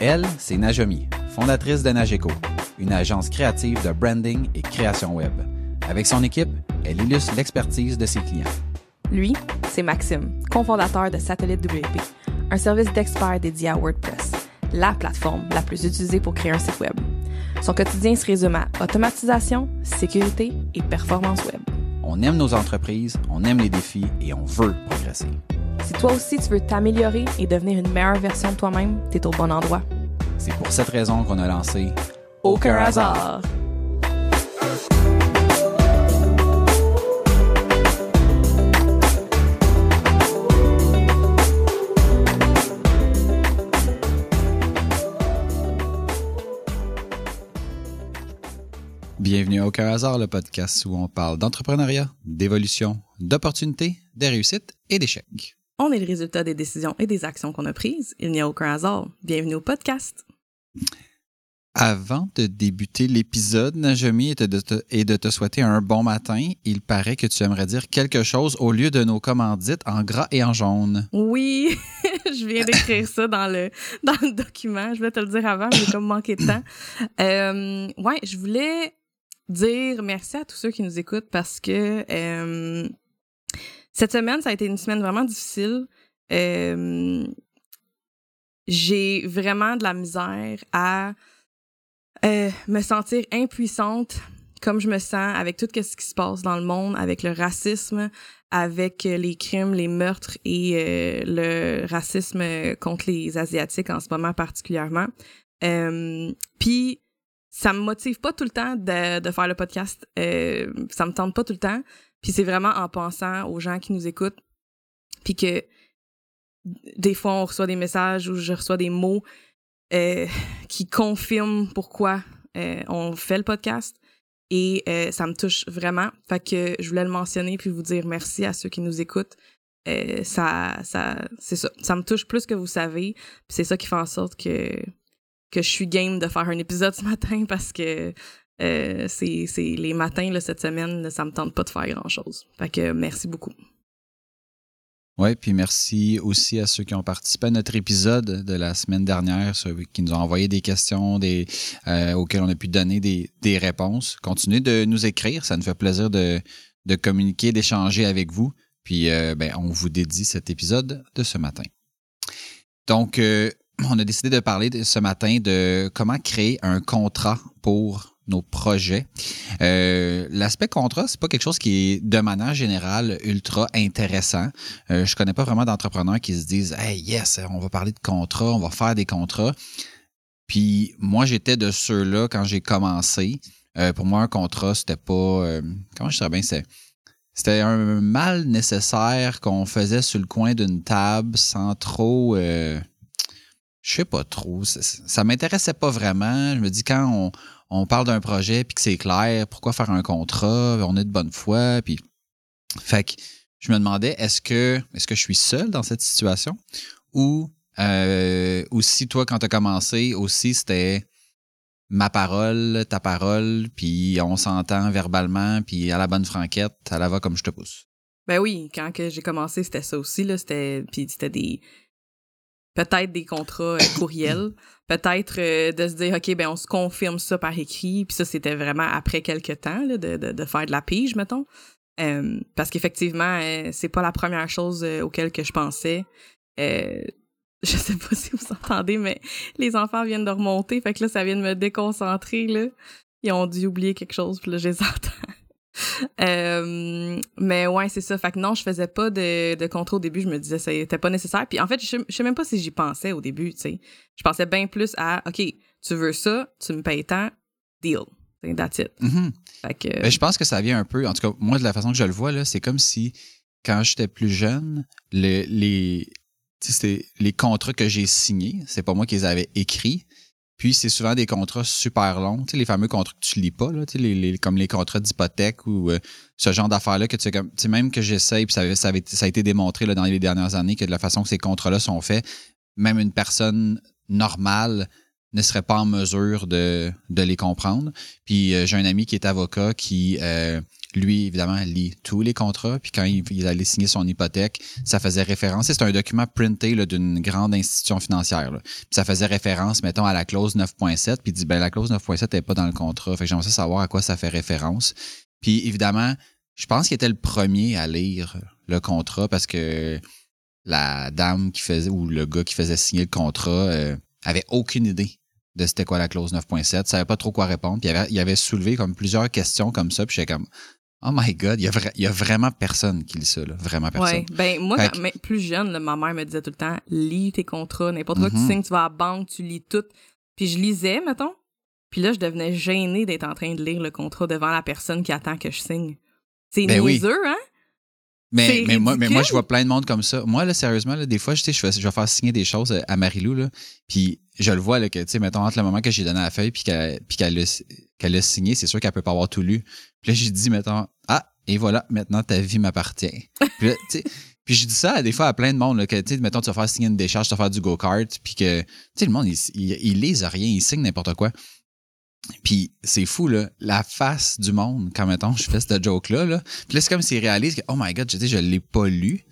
Elle, c'est Najomi, fondatrice de Nageco, une agence créative de branding et création web. Avec son équipe, elle illustre l'expertise de ses clients. Lui, c'est Maxime, cofondateur de Satellite WP, un service d'experts dédié à WordPress, la plateforme la plus utilisée pour créer un site web. Son quotidien se résume à automatisation, sécurité et performance web. On aime nos entreprises, on aime les défis et on veut progresser. Si toi aussi tu veux t'améliorer et devenir une meilleure version de toi-même, t'es au bon endroit. C'est pour cette raison qu'on a lancé Aucun hasard. Bienvenue à Aucun hasard, le podcast où on parle d'entrepreneuriat, d'évolution, d'opportunités, de réussites et d'échecs. On est le résultat des décisions et des actions qu'on a prises. Il n'y a aucun hasard. Bienvenue au podcast. Avant de débuter l'épisode, Najami, et de, te, et de te souhaiter un bon matin, il paraît que tu aimerais dire quelque chose au lieu de nos commandites en gras et en jaune. Oui, je viens d'écrire ça dans le, dans le document. Je voulais te le dire avant, mais j'ai comme manqué de temps. Euh, ouais, je voulais dire merci à tous ceux qui nous écoutent parce que euh, cette semaine, ça a été une semaine vraiment difficile. Euh, j'ai vraiment de la misère à euh, me sentir impuissante comme je me sens avec tout ce qui se passe dans le monde, avec le racisme, avec les crimes, les meurtres et euh, le racisme contre les Asiatiques en ce moment particulièrement. Euh, Puis, ça me motive pas tout le temps de, de faire le podcast. Euh, ça me tente pas tout le temps. Puis c'est vraiment en pensant aux gens qui nous écoutent. Puis que des fois, on reçoit des messages ou je reçois des mots euh, qui confirment pourquoi euh, on fait le podcast. Et euh, ça me touche vraiment. Fait que je voulais le mentionner puis vous dire merci à ceux qui nous écoutent. Ça, ça, ça. Ça me touche plus que vous savez. C'est ça qui fait en sorte que que je suis game de faire un épisode ce matin parce que euh, c'est, les matins cette semaine, ça me tente pas de faire grand chose. Fait que merci beaucoup. Oui, puis merci aussi à ceux qui ont participé à notre épisode de la semaine dernière, ceux qui nous ont envoyé des questions euh, auxquelles on a pu donner des, réponses. Continuez de nous écrire, ça nous fait plaisir de, communiquer, d'échanger avec vous. Puis euh, ben, on vous dédie cet épisode de ce matin. Donc, on a décidé de parler ce matin de comment créer un contrat pour nos projets. Euh, L'aspect contrat, c'est pas quelque chose qui est de manière générale ultra intéressant. Euh, je connais pas vraiment d'entrepreneurs qui se disent Hey yes, on va parler de contrat, on va faire des contrats. Puis moi, j'étais de ceux-là quand j'ai commencé. Euh, pour moi, un contrat, c'était pas. Euh, comment je dirais bien. C'était un mal nécessaire qu'on faisait sur le coin d'une table sans trop. Je sais pas trop. Ça, ça m'intéressait pas vraiment. Je me dis quand on, on parle d'un projet puis que c'est clair, pourquoi faire un contrat, on est de bonne foi, puis fait que je me demandais est-ce que est-ce que je suis seul dans cette situation? Ou euh, aussi toi quand tu as commencé aussi c'était ma parole, ta parole, puis on s'entend verbalement, puis à la bonne franquette, à la va comme je te pousse. Ben oui, quand que j'ai commencé, c'était ça aussi là, c'était puis c'était des peut-être des contrats euh, courriels, peut-être euh, de se dire ok ben on se confirme ça par écrit, puis ça c'était vraiment après quelques temps là, de, de, de, faire de la pige mettons, euh, parce qu'effectivement euh, c'est pas la première chose auquel que je pensais. Je sais pas si vous entendez, mais les enfants viennent de remonter, fait que là ça vient de me déconcentrer là. Ils ont dû oublier quelque chose, puis là je les entends. Euh, mais ouais, c'est ça. Fait que non, je faisais pas de, de contrat au début. Je me disais que c'était pas nécessaire. Puis en fait, je, je sais même pas si j'y pensais au début, tu sais. Je pensais bien plus à, OK, tu veux ça, tu me payes tant, deal. That's it. Mm -hmm. fait que, ben, je pense que ça vient un peu, en tout cas, moi, de la façon que je le vois, là, c'est comme si, quand j'étais plus jeune, le, les, les contrats que j'ai signés, c'est pas moi qui les avais écrits, puis c'est souvent des contrats super longs, tu sais, les fameux contrats que tu lis pas, là, tu sais, comme les contrats d'hypothèque ou euh, ce genre d'affaires-là que tu sais, comme, sais, même que j'essaye, puis ça, ça a été démontré là, dans les dernières années que de la façon que ces contrats-là sont faits, même une personne normale ne serait pas en mesure de, de les comprendre. Puis euh, j'ai un ami qui est avocat qui, euh, lui, évidemment, lit tous les contrats. Puis quand il, allait signer son hypothèque, ça faisait référence. C'est un document printé d'une grande institution financière. Puis ça faisait référence, mettons, à la clause 9.7. Puis il dit, ben la clause 9.7 n'est pas dans le contrat. Fait que j'aimerais savoir à quoi ça fait référence. Puis évidemment, je pense qu'il était le premier à lire le contrat parce que la dame qui faisait ou le gars qui faisait signer le contrat euh, avait aucune idée de c'était quoi la clause 9.7, savait pas trop quoi répondre, puis il avait, il avait soulevé comme plusieurs questions comme ça, puis j'étais comme Oh my God, il y, a il y a vraiment personne qui lit ça, là. vraiment personne. Ouais, ben moi, quand, mais plus jeune, là, ma mère me disait tout le temps lis tes contrats, n'importe quoi que tu signes, tu vas à la banque, tu lis tout. Puis je lisais, mettons, puis là, je devenais gênée d'être en train de lire le contrat devant la personne qui attend que je signe. C'est ben niaiseux, oui. hein? Mais, mais, moi, mais moi, je vois plein de monde comme ça. Moi, là, sérieusement, là, des fois, je, je, je vais faire signer des choses à Marilou, là, puis je le vois, là, que, tu sais, mettons, entre le moment que j'ai donné la feuille puis qu'elle qu'elle a, a, signé, c'est sûr qu'elle peut pas avoir tout lu. Puis là, j'ai dit, mettons, ah, et voilà, maintenant, ta vie m'appartient. puis, puis je dis ça des fois à plein de monde, là, que, tu sais, mettons, tu vas faire signer une décharge, tu vas faire du go-kart, puis que, tu sais, le monde, il, il, il lise rien, il signe n'importe quoi. Puis c'est fou, là, la face du monde, quand mettons, je fais cette joke-là. Là. Puis là, c'est comme s'il réalise que, oh my god, je, je l'ai pas lu.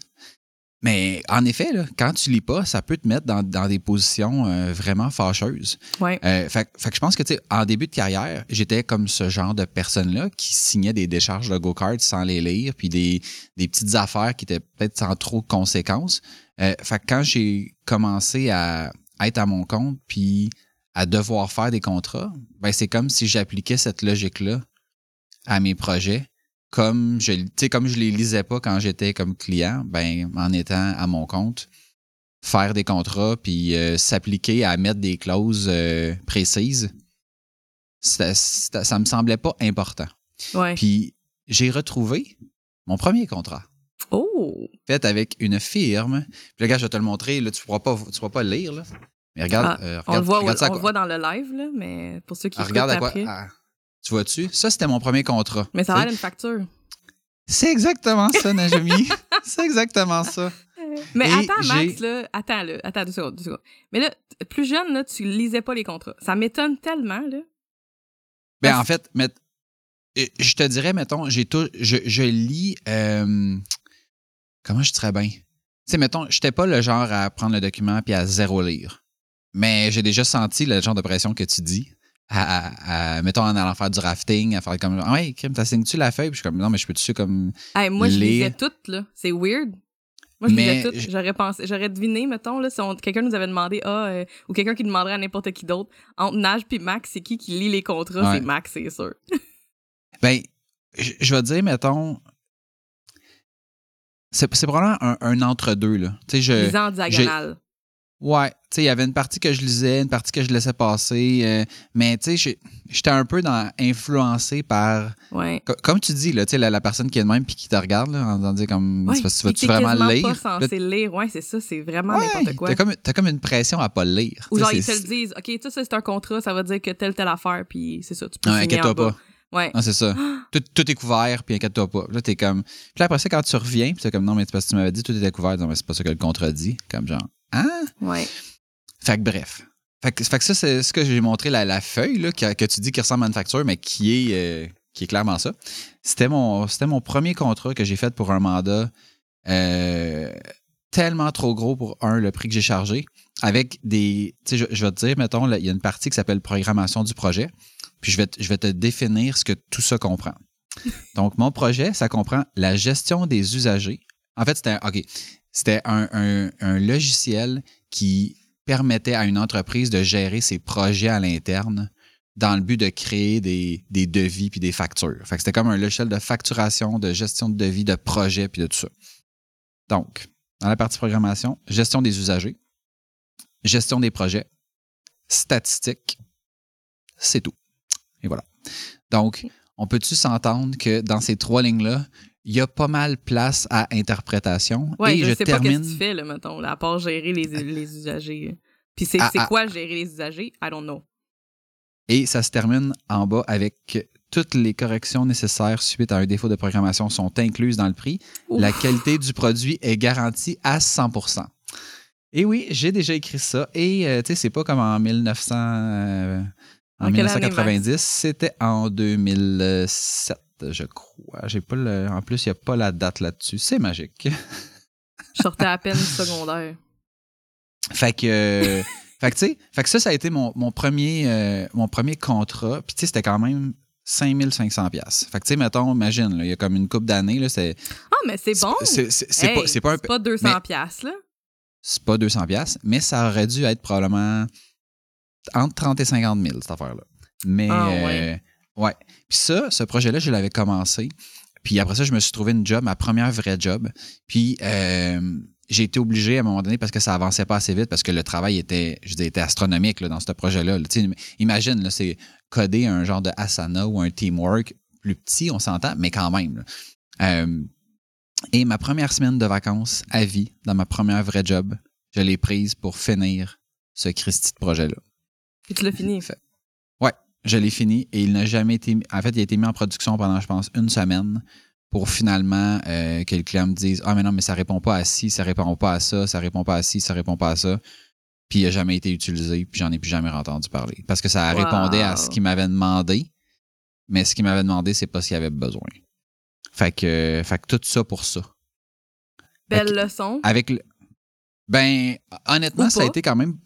Mais en effet, là, quand tu lis pas, ça peut te mettre dans, dans des positions euh, vraiment fâcheuses. Ouais. Euh, fait, fait, que je pense que, tu sais, en début de carrière, j'étais comme ce genre de personne-là qui signait des décharges de go-kart sans les lire, puis des, des petites affaires qui étaient peut-être sans trop de conséquences. Euh, fait que quand j'ai commencé à être à mon compte, puis à devoir faire des contrats, ben c'est comme si j'appliquais cette logique-là à mes projets. Comme je sais comme je les lisais pas quand j'étais comme client, ben en étant à mon compte, faire des contrats puis euh, s'appliquer à mettre des clauses euh, précises, ça, ça, me semblait pas important. Puis j'ai retrouvé mon premier contrat. Oh! Fait avec une firme. Puis le gars, je vais te le montrer. Là, tu pourras pas, tu pourras pas le lire. Là. Mais regarde, ah, euh, on, le voit, on le voit dans le live, là, mais pour ceux qui ah, regarde à quoi, ah, tu vois-tu? Ça, c'était mon premier contrat. Mais ça a l'air d'une facture. C'est exactement ça, Najami. c'est exactement ça. Mais attends, Max, là, attends, là, attends deux secondes, deux secondes. Mais là, plus jeune, là, tu lisais pas les contrats. Ça m'étonne tellement, là. Ben, en fait, mais, je te dirais, mettons, j'ai tout, je, je lis, euh, comment je dirais bien? Tu sais, mettons, j'étais pas le genre à prendre le document puis à zéro lire. Mais j'ai déjà senti le genre de pression que tu dis. À, mettons, en allant faire du rafting, à faire comme, ah ouais, t'as signé-tu la feuille? Puis je suis comme, non, mais je peux-tu comme. moi, je lisais toutes, là. C'est weird. Moi, je lisais toutes. J'aurais pensé, j'aurais deviné, mettons, là, si quelqu'un nous avait demandé, ah, euh, ou quelqu'un qui demanderait à n'importe qui d'autre, entre Nage puis Max, c'est qui qui lit les contrats? C'est Max, c'est sûr. ben, je, vais dire, mettons, c'est probablement un, entre-deux, là. Tu sais, je. en diagonale. Ouais, il y avait une partie que je lisais, une partie que je laissais passer, euh, mais tu sais, j'étais un peu dans, influencé par, ouais. comme tu dis là, tu sais, la, personne qui est de même puis qui te regarde là, en disant comme, ouais. tu vas-tu vraiment lire? pas censé lire, ouais, c'est ça, c'est vraiment n'importe quoi. T'as comme, as comme une pression à pas le lire. Ou genre ils te le disent, ok, ça c'est un contrat, ça va dire que telle telle affaire, puis c'est ça, tu peux. Ouais, inquiète-toi pas. Ouais. Ah, c'est ça. tout, tout, est couvert, puis inquiète-toi pas. Là, t'es comme. Puis là, après ça, quand tu reviens, puis c'est comme, non, mais c'est parce que tu m'avais dit tout était couvert. Non, mais c'est pas ça que le contrat dit. Comme genre, hein? Ouais. Fait que bref. Fait ça, c'est ce que j'ai montré, la, la feuille là, que, tu dis qui ressemble à manufacture, mais qui est, euh, qui est clairement ça. C'était mon, c'était mon premier contrat que j'ai fait pour un mandat euh, tellement trop gros pour, un, le prix que j'ai chargé, avec des... Tu sais, je, vais te dire, mettons, il y a une partie qui s'appelle programmation du projet, puis je vais, te définir ce que tout ça comprend. Donc, mon projet, ça comprend la gestion des usagers. En fait, c'était, OK, c'était un logiciel qui permettait à une entreprise de gérer ses projets à l'interne dans le but de créer des, des devis puis des factures. Fait que c'était comme un logiciel de facturation, de gestion de devis, de projet puis de tout ça. Donc, dans la partie programmation, gestion des usagers, gestion des projets, statistiques, c'est tout. Et voilà. Donc, on peut-tu s'entendre que dans ces trois lignes-là, il y a pas mal place à interprétation. Oui, je, sais pas ce que tu fais, là, mettons, à part gérer les, les usagers. Puis c'est ah, ah. quoi gérer les usagers? I don't know. Et ça se termine en bas avec toutes les corrections nécessaires suite à un défaut de programmation sont incluses dans le prix. La qualité du produit est garantie à 100% Et oui, j'ai déjà écrit ça. Et euh, tu sais, c'est pas comme en 1900. euh, en En quelle 1990, c'était en 2007, je crois. J'ai pas le, en plus, il n'y a pas la date là-dessus. C'est magique. Je sortais à peine du secondaire. Fait que, fait que, tu sais, fait que ça, ça a été mon, mon premier, euh, mon premier contrat. Puis, tu sais, c'était quand même 5500 pièces. Fait que, tu sais, mettons, imagine, il y a comme une couple d'années, là, c'est... Ah, mais c'est bon. C'est Hey, pas, pas un... pas 200 mais- piastres, là. C'est pas 200 pièces, mais ça aurait dû être probablement entre 30 et 50 000, cette affaire-là. Mais, Ah, ouais. euh, ouais. Puis ça, ce projet-là, je l'avais commencé. Puis après ça, je me suis trouvé une job, ma première vraie job. Puis euh, j'ai été obligé à un moment donné parce que ça avançait pas assez vite, parce que le travail était, je dis, était astronomique là, dans ce projet-là. imagine, là, c'est coder un genre de Asana ou un Teamwork plus petit, on s'entend, mais quand même. Euh, et ma première semaine de vacances à vie, dans ma première vraie job, je l'ai prise pour finir ce Christy de projet-là. Puis tu l'as fini. Fait- je l'ai fini et il n'a jamais été. mis- En fait, il a été mis en production pendant, je pense, une semaine pour finalement euh, que le client me dise Ah, mais non, mais ça répond pas à ci, ça répond pas à ça, ça répond pas à ci, ça répond pas à ça. Puis il n'a jamais été utilisé, puis j'en ai plus jamais entendu parler. Parce que ça Wow. répondait à ce qu'il m'avait demandé, mais ce qu'il m'avait demandé, c'est pas ce qu'il avait besoin. Fait que, fait que tout ça pour ça. Belle leçon. Avec le... Ben, honnêtement, ça a été quand même.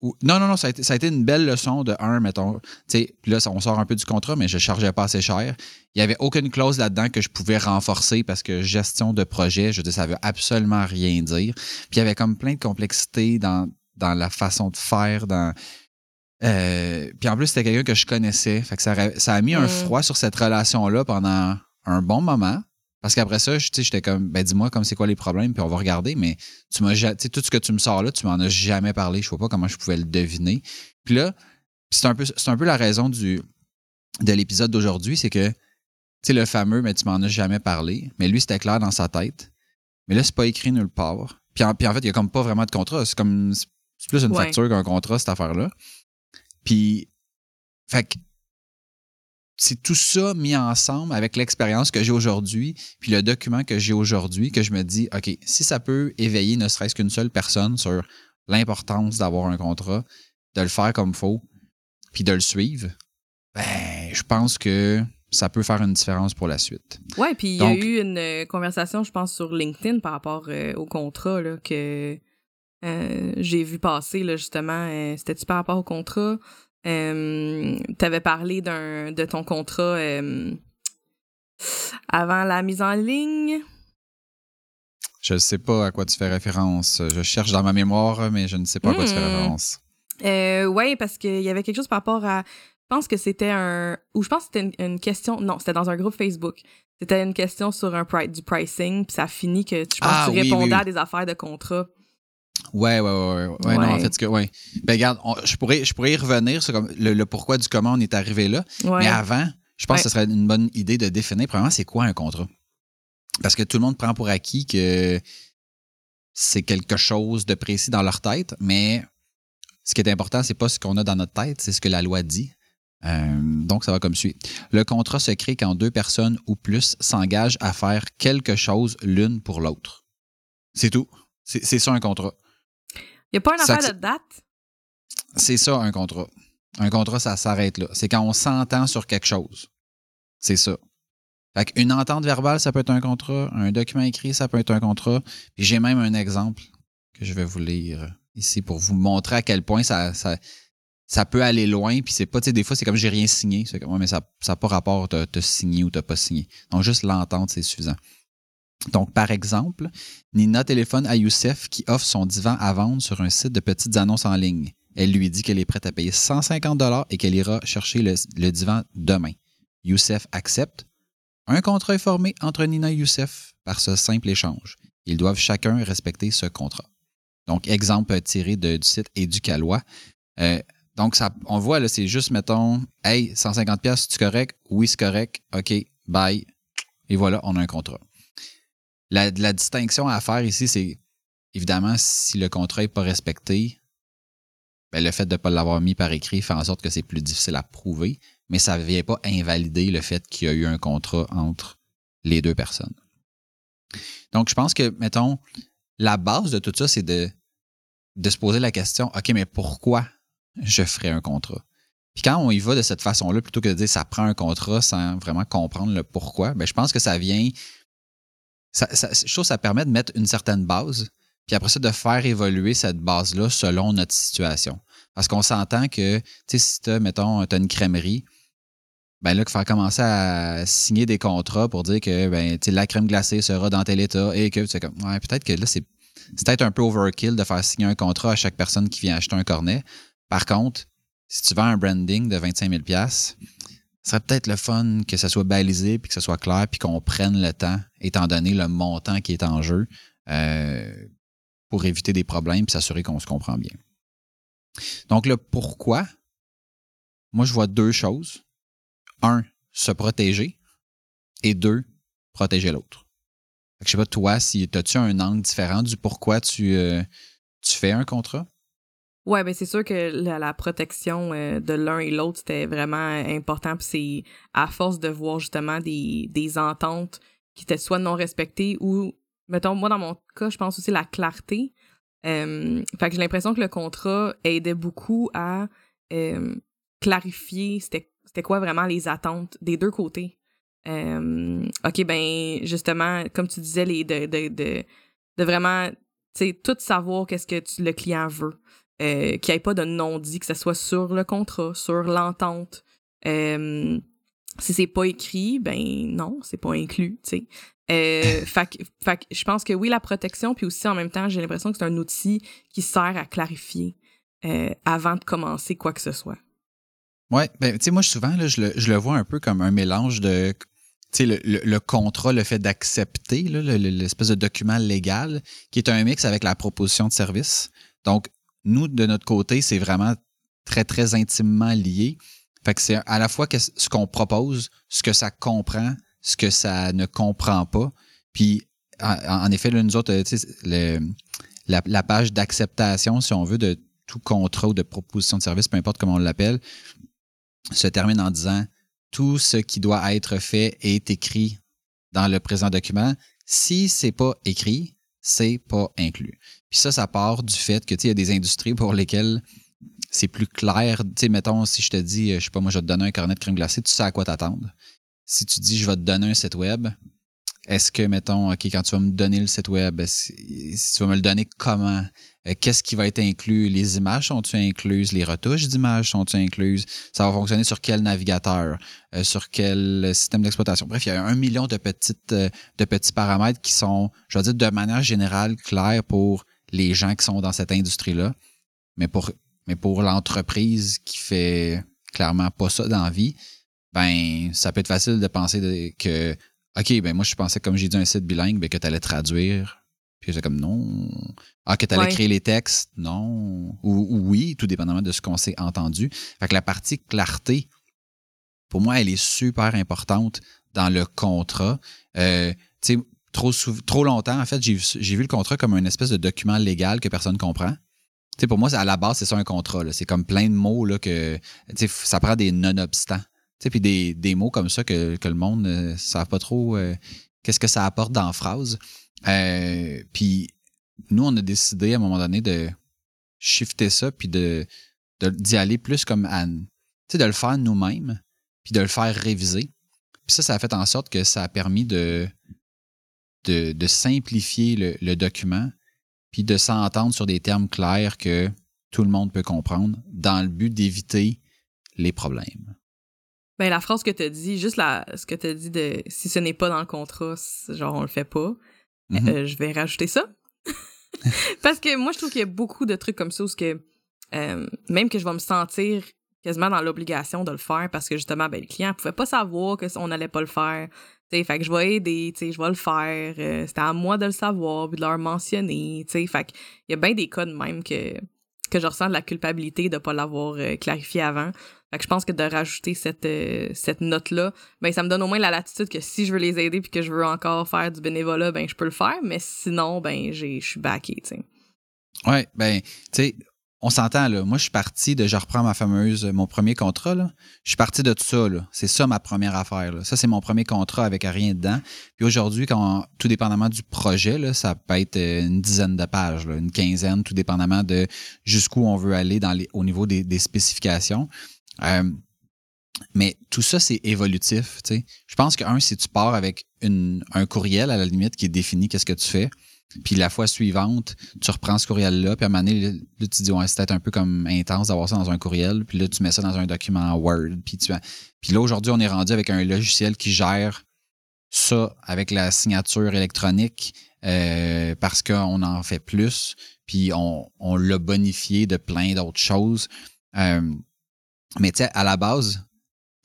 Ou- Non, non, non, ça a été, ça a été une belle leçon de un, mettons. Tu sais, puis là, on sort un peu du contrat, mais je chargeais pas assez cher. Il n'y avait aucune clause là-dedans que je pouvais renforcer parce que gestion de projet, je veux dire, ça veut absolument rien dire. Puis il y avait comme plein de complexité dans, dans la façon de faire, dans. Euh, puis en plus, c'était quelqu'un que je connaissais. Fait que ça, a- ça a mis un Mm. froid sur cette relation-là pendant un bon moment. Parce qu'après ça, je- tu sais, j'étais comme, ben dis-moi comme c'est quoi les problèmes, puis on va regarder. Mais tu m'as, ja- tu sais, tout ce que tu me sors là, tu m'en as jamais parlé. Je sais pas comment je pouvais le deviner. Puis là, c'est un peu, c'est un peu la raison du, de l'épisode d'aujourd'hui, c'est que, tu sais, le fameux, mais tu m'en as jamais parlé. Mais lui, c'était clair dans sa tête. Mais là, c'est pas écrit nulle part. Puis en, puis en fait, il y a comme pas vraiment de contrat. C'est comme, c'est plus une Ouais. facture qu'un contrat, cette affaire-là. Puis, fait que, c'est tout ça mis ensemble avec l'expérience que j'ai aujourd'hui, puis le document que j'ai aujourd'hui, que je me dis, OK, si ça peut éveiller ne serait-ce qu'une seule personne sur l'importance d'avoir un contrat, de le faire comme faut, puis de le suivre, ben, je pense que ça peut faire une différence pour la suite. Ouais, puis il y a eu une euh, conversation, je pense, sur LinkedIn par rapport euh, au contrat là, que euh, j'ai vu passer, là, justement. Euh, C'était-tu par rapport au contrat? Euh, T'avais parlé d'un de ton contrat euh, avant la mise en ligne? Je ne sais pas à quoi tu fais référence. Je cherche dans ma mémoire, mais je ne sais pas à quoi tu fais Hmm. référence. Euh, ouais, parce qu'il y avait quelque chose par rapport à. Je pense que c'était un. Ou je pense que c'était une, une question. Non, c'était dans un groupe Facebook. C'était une question sur un du pricing, puis ça a fini que tu, je pense Ah, tu oui, oui, répondais oui. à des affaires de contrat. Ouais, ouais, ouais, ouais. ouais, Non, en fait, ce que, ouais. Ben, regarde, on- je, pourrais, je pourrais y revenir sur comme le, le pourquoi du comment on est arrivé là. Ouais. Mais avant, je pense Ouais. que ce serait une bonne idée de définir, premièrement, c'est quoi un contrat? Parce que tout le monde prend pour acquis que c'est quelque chose de précis dans leur tête, mais ce qui est important, c'est pas ce qu'on a dans notre tête, c'est ce que la loi dit. Euh, donc, ça va comme suit. Le contrat se crée quand deux personnes ou plus s'engagent à faire quelque chose l'une pour l'autre. C'est tout. C'est ça un contrat. Il n'y a pas une Ça affaire de date? C'est ça un contrat. Un contrat, ça s'arrête là. C'est quand on s'entend sur quelque chose. C'est ça. Fait qu'une entente verbale, ça peut être un contrat. Un document écrit, ça peut être un contrat. Puis j'ai même un exemple que je vais vous lire ici pour vous montrer à quel point ça, ça, ça peut aller loin. Puis c'est pas, tu sais, des fois, c'est comme j'ai rien signé. C'est comme, ouais, mais ça n'a pas rapport, t'as t'as signé ou t'as pas signé. Donc juste l'entente, c'est suffisant. Donc, par exemple, Nina téléphone à Youssef qui offre son divan à vendre sur un site de petites annonces en ligne. Elle lui dit qu'elle est prête à payer 150 et qu'elle ira chercher le, divan demain. Youssef accepte. Un contrat est formé entre Nina et Youssef par ce simple échange. Ils doivent chacun respecter ce contrat. Donc, exemple tiré du site Éducalois. Euh, donc, on voit, là, c'est juste, mettons, hey, 150 pièces, tu correct? Oui, c'est correct. OK, bye. Et voilà, on a un contrat. La, distinction à faire ici, c'est évidemment, si le contrat n'est pas respecté, ben, le fait de ne pas l'avoir mis par écrit fait en sorte que c'est plus difficile à prouver, mais ça ne vient pas invalider le fait qu'il y a eu un contrat entre les deux personnes. Donc, je pense que, mettons, la base de tout ça, c'est de se poser la question, OK, mais pourquoi je ferais un contrat? Puis quand on y va de cette façon-là, plutôt que de dire ça prend un contrat sans vraiment comprendre le pourquoi, ben je pense que ça vient. Ça, je trouve que ça permet de mettre une certaine base, puis après ça, de faire évoluer cette base-là selon notre situation. Parce qu'on s'entend que, tu sais, si tu mettons, tu as une crèmerie, ben là, qu'il faut commencer à signer des contrats pour dire que ben, la crème glacée sera dans tel état et que c'est comme ouais, peut-être que là, c'est peut-être un peu overkill de faire signer un contrat à chaque personne qui vient acheter un cornet. Par contre, si tu vends un branding de 25 000 ce serait peut-être le fun que ça soit balisé, puis que ce soit clair, puis qu'on prenne le temps, étant donné le montant qui est en jeu, euh, pour éviter des problèmes et s'assurer qu'on se comprend bien. Donc, le pourquoi, moi, je vois deux choses un, se protéger et deux, protéger l'autre. Je sais pas, toi, si as-tu un angle différent du pourquoi tu, euh, tu fais un contrat? Ouais, ben c'est sûr que la, protection euh, de l'un et l'autre, c'était vraiment important. Puis c'est à force de voir justement des, des ententes qui étaient soit non respectées ou, mettons, moi dans mon cas, je pense aussi la clarté. Euh, fait que j'ai l'impression que le contrat aidait beaucoup à clarifier c'était quoi vraiment les attentes des deux côtés. Euh, OK, ben justement, comme tu disais, les, de, de, de, vraiment tout savoir qu'est-ce que le client veut. Euh, qu'il n'y ait pas de non-dit, que ce soit sur le contrat, sur l'entente. Euh, si c'est pas écrit, ben non, c'est pas inclus, tu sais. Euh, fait, fait je pense que oui, la protection, puis aussi en même temps, j'ai l'impression que c'est un outil qui sert à clarifier euh, avant de commencer quoi que ce soit. Oui, ben, tu sais, moi, souvent, là, je, le, je le vois un peu comme un mélange de tu sais, le, le, contrat, le fait d'accepter, l'espèce de document légal, qui est un mix avec la proposition de service. Donc, nous, de notre côté, c'est vraiment très, très intimement lié. Fait que c'est à la fois ce qu'on propose, ce que ça comprend, ce que ça ne comprend pas. Puis, en, effet, là, nous autres, la, la page d'acceptation, si on veut, de tout contrat ou de proposition de service, peu importe comment on l'appelle, se termine en disant tout ce qui doit être fait est écrit dans le présent document. Si c'est pas écrit, c'est pas inclus. Puis ça, ça part du fait que il y a des industries pour lesquelles c'est plus clair. Tu sais, mettons, si je te dis, je sais pas, moi, je vais te donner un carnet de crème glacée, tu sais à quoi t'attendre. Si tu dis, je vais te donner un site web, est-ce que, mettons, OK, quand tu vas me donner le site web, si, tu vas me le donner comment? Euh, qu'est-ce qui va être inclus? Les images sont-elles incluses? Les retouches d'images sont-elles incluses? Ça va fonctionner sur quel navigateur? Euh, sur quel système d'exploitation? Bref, il y a un million de, petites, euh, de petits paramètres qui sont, je veux dire, de manière générale, clairs pour les gens qui sont dans cette industrie-là. Mais pour, mais pour l'entreprise qui fait clairement pas ça dans ben, ça peut être facile de penser que OK, ben moi, je pensais, comme j'ai dit, un site bilingue, ben, que tu allais traduire. Puis c'est comme non. Ah, que tu allais créer les textes, non. Ou, oui, tout dépendamment de ce qu'on s'est entendu. Fait que la partie clarté, pour moi, elle est super importante dans le contrat. Euh, tu sais, trop, trop longtemps, en fait, j'ai vu le contrat comme une espèce de document légal que personne comprend. Tu sais, pour moi, à la base, c'est ça un contrat. C'est comme plein de mots là, que ça prend des non-obstants sais, puis des, des, mots comme ça que, que le monde ne savent pas trop euh, qu'est-ce que ça apporte dans la phrase. Euh, puis nous, on a décidé à un moment donné de shifter ça, puis de d'y aller plus comme Anne. Tu sais, de le faire nous-mêmes, puis de le faire réviser. Puis ça, ça a fait en sorte que ça a permis de, de, simplifier le, le document, puis de s'entendre sur des termes clairs que tout le monde peut comprendre dans le but d'éviter les problèmes. Ben, la phrase que tu as dit, juste la, ce que tu as dit de si ce n'est pas dans le contrat, genre on le fait pas, mm-hmm. euh, je vais rajouter ça. Parce que moi, je trouve qu'il y a beaucoup de trucs comme ça où que, euh, même que je vais me sentir quasiment dans l'obligation de le faire parce que justement, ben, le client pouvait pas savoir qu'on n'allait pas le faire. T'sais, fait que je vais aider, je vais le faire. Euh, c'était à moi de le savoir, puis de leur mentionner. T'sais, fait qu'il y a bien des cas de même que, que je ressens de la culpabilité de pas l'avoir clarifié avant. Fait que je pense que de rajouter cette, euh, cette note-là, ben ça me donne au moins la latitude que si je veux les aider puis que je veux encore faire du bénévolat, ben je peux le faire, mais sinon, ben je suis backé, tu sais. Ouais, ben, tu sais, on s'entend, là. Moi, je suis parti de, je reprends ma fameuse, mon premier contrat. Je suis parti de tout ça, là. C'est ça ma première affaire. Ça, c'est mon premier contrat avec rien dedans. Puis aujourd'hui, quand, tout dépendamment du projet, là, ça peut être euh, une dizaine de pages, une quinzaine, tout dépendamment de jusqu'où on veut aller dans les, au niveau des, spécifications. Euh, mais tout ça, c'est évolutif, tu sais. Je pense que, un, si tu pars avec un courriel, à la limite, qui définit qu'est-ce que tu fais, puis la fois suivante, tu reprends ce courriel-là, puis à un moment donné, là, tu dis, ouais, c'est peut-être un peu comme intense d'avoir ça dans un courriel, puis là, tu mets ça dans un document Word, puis tu Puis là, aujourd'hui, on est rendu avec un logiciel qui gère ça avec la signature électronique euh, parce qu'on en fait plus, puis on, l'a bonifié de plein d'autres choses. Euh, mais tu sais, à la base,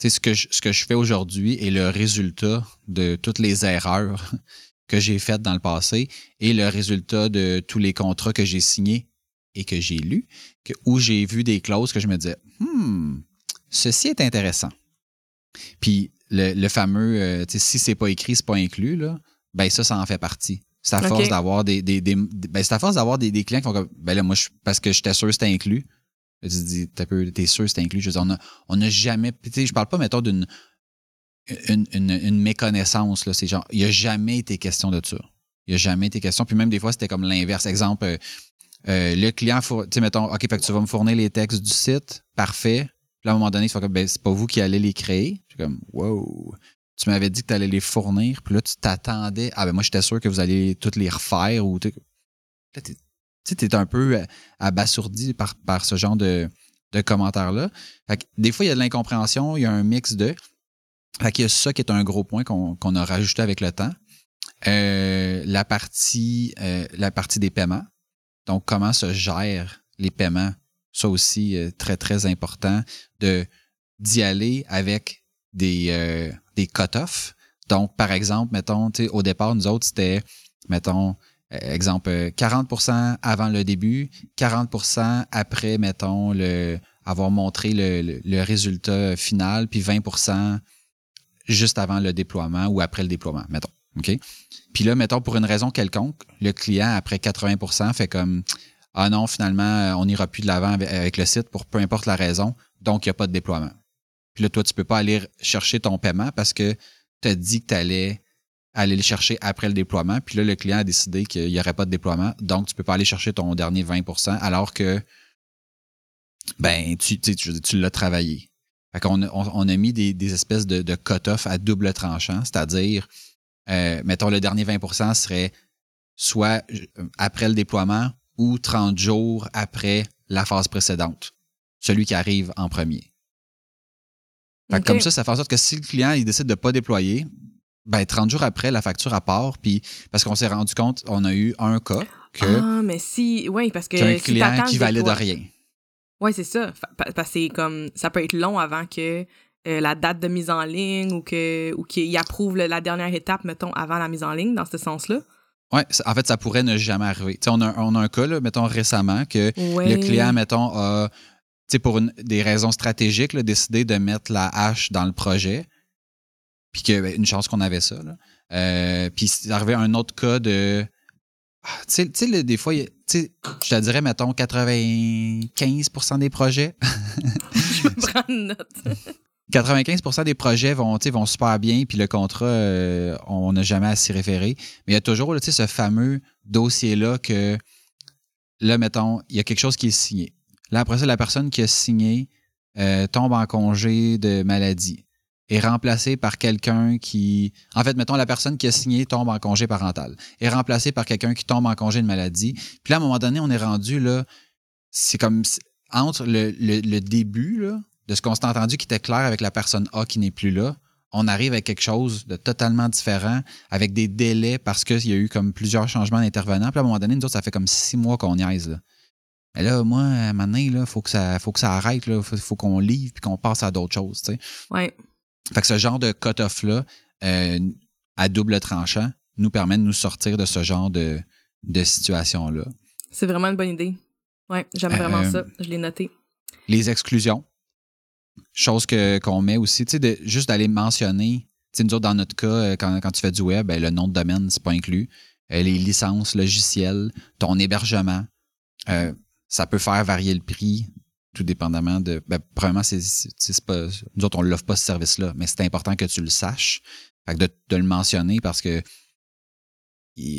ce que, je, ce que je fais aujourd'hui est le résultat de toutes les erreurs que j'ai faites dans le passé et le résultat de tous les contrats que j'ai signés et que j'ai lus, que, où j'ai vu des clauses que je me disais, hmm, ceci est intéressant. Puis le, fameux, euh, si c'est pas écrit, c'est pas inclus, là, ben ça, ça en fait partie. C'est à force d'avoir des, des, ben, c'est à force d'avoir des, des, clients qui font comme, ben là, moi, je, parce que j'étais sûr que c'était inclus. Tu dis, t'es sûr que c'était inclus. Je veux dire, on n'a jamais, tu sais, je parle pas, mettons, d'une, une, une, une, méconnaissance. C'est genre, il n'y a jamais été question de ça. Il n'y a jamais été question. Puis même des fois, c'était comme l'inverse. Exemple, euh, euh, le client, tu sais, mettons, OK, fait que tu vas me fournir les textes du site, parfait. Puis là, à un moment donné, comme, ben, c'est pas vous qui allez les créer. Je suis comme, wow. Tu m'avais dit que tu allais les fournir, puis là, tu t'attendais. Ah, ben moi, j'étais sûr que vous alliez toutes les refaire ou. Tu sais, t'es un peu euh, abasourdi par, par ce genre de, de commentaires-là. des fois, il y a de l'incompréhension, il y a un mix de. Fait qu'il y a ça qui est un gros point qu'on a rajouté avec le temps. Euh, la partie euh, la partie des paiements. Donc, comment se gèrent les paiements? Ça aussi, euh, très, très important d'y aller avec des, des cut-offs. Donc, par exemple, mettons, au départ, nous autres, c'était, mettons, exemple, 40% avant le début, 40% après, mettons, le avoir montré le, le résultat final, puis 20 juste avant le déploiement ou après le déploiement, mettons. OK? Puis là, mettons, pour une raison quelconque, le client, après 80% fait comme Ah non, finalement, on n'ira plus de l'avant avec, le site pour peu importe la raison, donc il n'y a pas de déploiement. Puis là, toi, tu ne peux pas aller chercher ton paiement parce que tu as dit que tu allais aller le chercher après le déploiement. Puis là, le client a décidé qu'il n'y aurait pas de déploiement, donc tu ne peux pas aller chercher ton dernier 20% alors que ben tu, tu, tu l'as travaillé. Fait qu'on a, on, a mis des, espèces de, de cut-off à double tranchant, c'est-à-dire, euh, mettons, le dernier 20% serait soit euh, après le déploiement ou 30 jours après la phase précédente, celui qui arrive en premier. Fait Comme ça, ça fait en sorte que si le client il décide de ne pas déployer, ben 30 jours après, la facture à part, puis parce qu'on s'est rendu compte, on a eu un cas que. Ah, mais si, oui, parce que. un client qui valide rien. Oui, c'est ça. Parce que comme ça peut être long avant que euh, la date de mise en ligne ou que ou qu'il approuve la dernière étape, mettons, avant la mise en ligne, dans ce sens-là. Oui, en fait, ça pourrait ne jamais arriver. on a, on a un cas, mettons, récemment, que le client, mettons, a, pour des raisons stratégiques, décidé de mettre la hache dans le projet. Puis que, ben, une chance qu'on avait ça. Euh, puis c'est arrivé un autre cas de tu sais, des fois, je te dirais, mettons, 95% des projets. je vais prendre note. 95% des projets vont, vont super bien, puis le contrat, euh, on n'a jamais à s'y référer. Mais il y a toujours ce fameux dossier-là que, là, mettons, il y a quelque chose qui est signé. Là, après ça, la personne qui a signé euh, tombe en congé de maladie est remplacé par quelqu'un qui. En fait, mettons, la personne qui a signé tombe en congé parental, est remplacé par quelqu'un qui tombe en congé de maladie. Puis là, à un moment donné, on est rendu là. C'est comme entre le, le, début là, de ce qu'on s'est entendu qui était clair avec la personne A qui n'est plus là, on arrive avec quelque chose de totalement différent, avec des délais parce qu'il y a eu comme plusieurs changements d'intervenants. Puis à un moment donné, nous autres, ça fait comme six mois qu'on niaise. Là. Mais là, moi, à un moment donné, il faut, que ça, faut que ça arrête. Il faut, faut qu'on livre puis qu'on passe à d'autres choses. Ouais. Fait que ce genre de cut-off-là, euh, à double tranchant, nous permet de nous sortir de ce genre de, de situation-là. C'est vraiment une bonne idée. Ouais, j'aime vraiment euh, ça. Je l'ai noté. Les exclusions. Chose que, qu'on met aussi, tu sais, juste d'aller mentionner. Tu sais, nous autres, dans notre cas, euh, quand, quand tu fais du web, ben, le nom de domaine, c'est pas inclus. les licences logicielles, ton hébergement. ça peut faire varier le prix tout dépendamment de. Ben, premièrement, c'est, pas. Nous autres, on ne l'offre pas ce service-là, mais c'est important que tu le saches. Fait que de, de, le mentionner parce que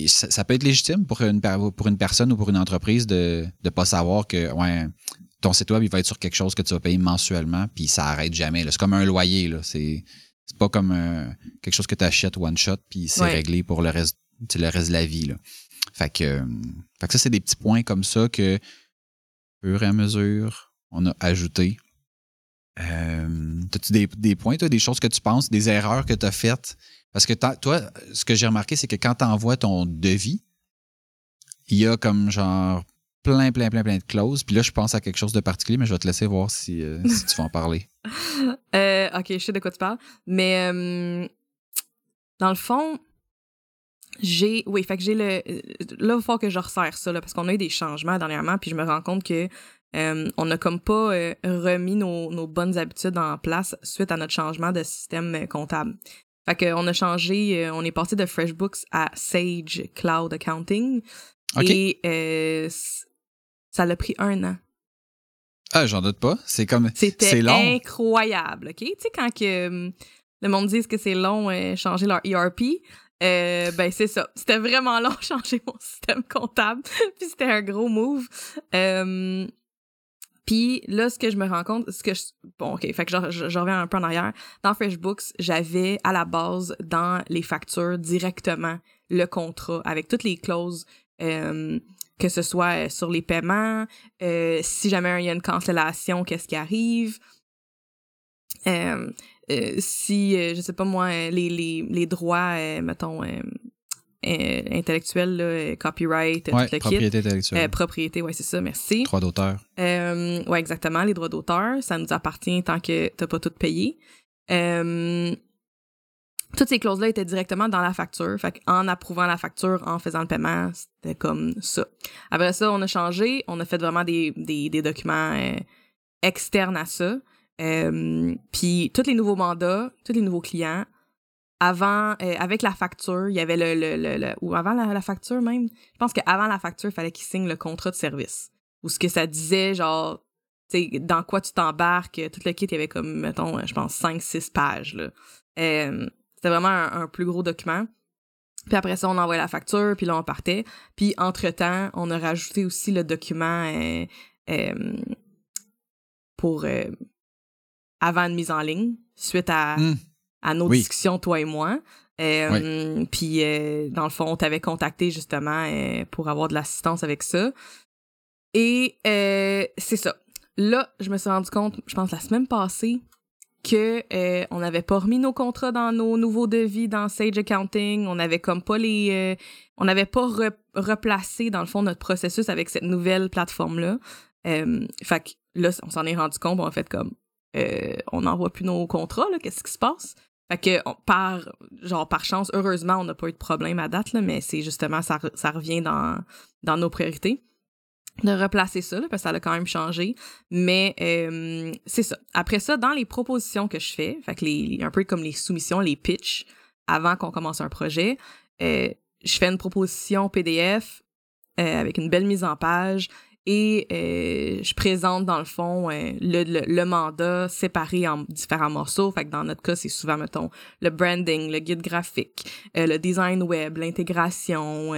ça, peut être légitime pour une, pour une personne ou pour une entreprise de ne pas savoir que ouais, ton site web il va être sur quelque chose que tu vas payer mensuellement, puis ça arrête jamais. C'est comme un loyer. Là. C'est, c'est pas comme euh, quelque chose que tu achètes one shot, puis c'est réglé pour le reste, le reste de la vie. Là. Fait que, euh, fait que ça, c'est des petits points comme ça que, au fur et à mesure, on a ajouté. Euh, As-tu des, points, toi, des choses que tu penses, des erreurs que tu as faites? Parce que toi, ce que j'ai remarqué, c'est que quand tu envoies ton devis, il y a comme genre plein, plein, plein, plein de clauses. Puis là, je pense à quelque chose de particulier, mais je vais te laisser voir si, euh, tu vas en parler. Euh, ok, je sais de quoi tu parles. Mais euh, dans le fond, j'ai. Oui, fait que j'ai le. Là, il faut que je resserre ça, là, parce qu'on a eu des changements dernièrement, puis je me rends compte que euh, on n'a comme pas euh, remis nos, bonnes habitudes en place suite à notre changement de système euh, comptable. Fait qu'on a changé, on est passé de FreshBooks à Sage Cloud Accounting. Et ça l'a pris un an. Ah, j'en doute pas. C'est comme. C'était incroyable, OK? Tu sais, quand que, le monde dit que c'est long changer leur ERP, ben c'est ça. C'était vraiment long changer mon système comptable. Puis c'était un gros move. Puis là, ce que je me rends compte, ce que je, bon, ok, fait que je, reviens un peu en arrière. Dans FreshBooks, j'avais à la base dans les factures directement le contrat avec toutes les clauses, euh, que ce soit sur les paiements, euh, si jamais il y a une cancellation, qu'est-ce qui arrive. Euh, euh si, euh, je sais pas moi, les, les, les droits, mettons, euh, intellectuelle, là, copyright, ouais, propriété intellectuelle. Euh, propriété, ouais, c'est ça, merci. Droits d'auteur. Euh, ouais, exactement, les droits d'auteur, ça nous appartient tant que t'as pas tout payé. Euh, toutes ces clauses-là étaient directement dans la facture. Fait en approuvant la facture, en faisant le paiement, c'était comme ça. Après ça, on a changé, on a fait vraiment des, des, des documents euh, externes à ça. Euh, puis tous les nouveaux mandats, tous les nouveaux clients, avant, euh, avec la facture, il y avait le, le, le, ou avant la, facture même, je pense qu'avant la facture, il fallait qu'il signe le contrat de service. Ou ce que ça disait, genre, tu sais, dans quoi tu t'embarques, tout le kit, il y avait comme, mettons, je pense, 5-6 pages, là. Euh, c'était vraiment un, plus gros document. Puis après ça, on envoyait la facture, puis là, on partait. Puis entre-temps, on a rajouté aussi le document euh, pour avant une mise en ligne, suite à... Hmm à nos discussions, toi et moi. Euh, Puis, euh, dans le fond, on t'avait contacté justement euh, pour avoir de l'assistance avec ça. Et c'est ça. Là, je me suis rendu compte, je pense la semaine passée, que on n'avait pas remis nos contrats dans nos nouveaux devis dans Sage Accounting. On n'avait comme pas les, on n'avait pas replacé dans le fond notre processus avec cette nouvelle plateforme là. fait que là, on s'en est rendu compte, on a fait comme, on n'envoie plus nos contrats. Qu'est-ce qui se passe? Fait que par genre par chance, heureusement, on n'a pas eu de problème à date, là, mais c'est justement ça, ça revient dans, dans nos priorités de replacer ça, parce que ça a quand même changé. Mais euh, c'est ça. Après ça, dans les propositions que je fais, les, un peu comme les soumissions, les pitchs, avant qu'on commence un projet, euh, je fais une proposition PDF euh, avec une belle mise en page et euh, je présente dans le fond euh, le, le, mandat séparé en différents morceaux. Fait que dans notre cas, c'est souvent, mettons, le branding, le guide graphique, euh, le design web, l'intégration,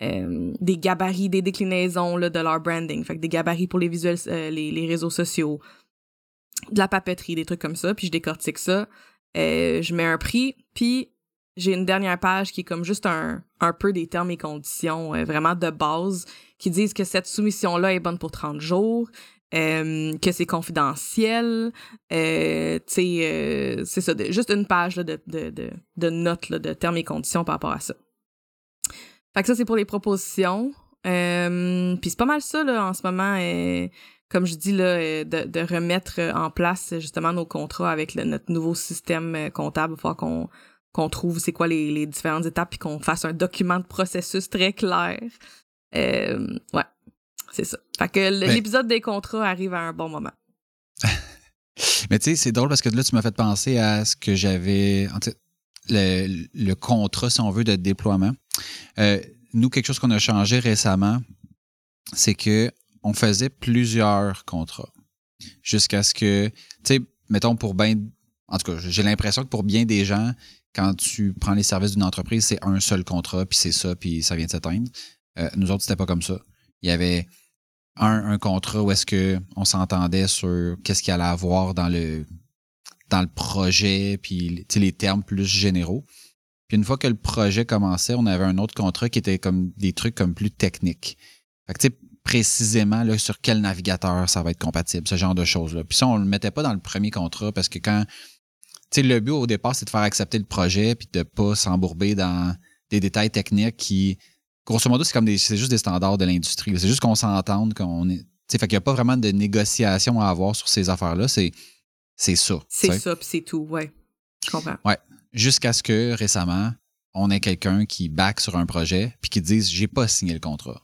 des gabarits, des déclinaisons là, de leur branding. Fait que des gabarits pour les visuels, les, les réseaux sociaux, de la papeterie, des trucs comme ça. Puis je décortique ça. je mets un prix, puis j'ai une dernière page qui est comme juste un, un peu des termes et conditions vraiment de base qui disent que cette soumission-là est bonne pour 30 jours, euh, que c'est confidentiel. Euh, euh, c'est ça, juste une page de, de, de, de notes de termes et conditions par rapport à ça. Fait que ça, c'est pour les propositions. Euh, Puis c'est pas mal ça, là, en ce moment, euh, comme je dis, là, de, de, remettre en place justement nos contrats avec notre nouveau système comptable. Il faut qu'on qu'on trouve c'est quoi les, les différentes étapes puis qu'on fasse un document de processus très clair euh, ouais, c'est ça. Fait que l'épisode des contrats arrive à un bon moment. Mais tu sais, c'est drôle parce que là, tu m'as fait penser à ce que j'avais. Le, le, contrat, si on veut, de déploiement. Euh, nous, quelque chose qu'on a changé récemment, c'est que on faisait plusieurs contrats jusqu'à ce que, tu sais, mettons pour bien, en tout cas, j'ai l'impression que pour bien des gens, quand tu prends les services d'une entreprise, c'est un seul contrat, puis c'est ça, puis ça vient de s'éteindre. Euh, nous autres, c'était pas comme ça. Il y avait un, contrat où est-ce que on s'entendait sur qu'est-ce qu'il allait avoir dans le dans le projet, puis les termes plus généraux. Puis une fois que le projet commençait, on avait un autre contrat qui était comme des trucs comme plus techniques. Fait que tu sais, précisément là, sur quel navigateur ça va être compatible, ce genre de choses-là. Puis ça, on le mettait pas dans le premier contrat parce que quand sais, le but au départ, c'est de faire accepter le projet puis de pas s'embourber dans des détails techniques qui, grosso modo, c'est comme des, c'est juste des standards de l'industrie. C'est juste qu'on s'entende qu'on est, tu sais, fait qu'il n'y a pas vraiment de négociation à avoir sur ces affaires-là. C'est, c'est ça. C'est ça, puis c'est tout, ouais. Je comprends. Ouais. Jusqu'à ce que récemment, on ait quelqu'un qui back sur un projet puis qui dise j'ai pas signé le contrat.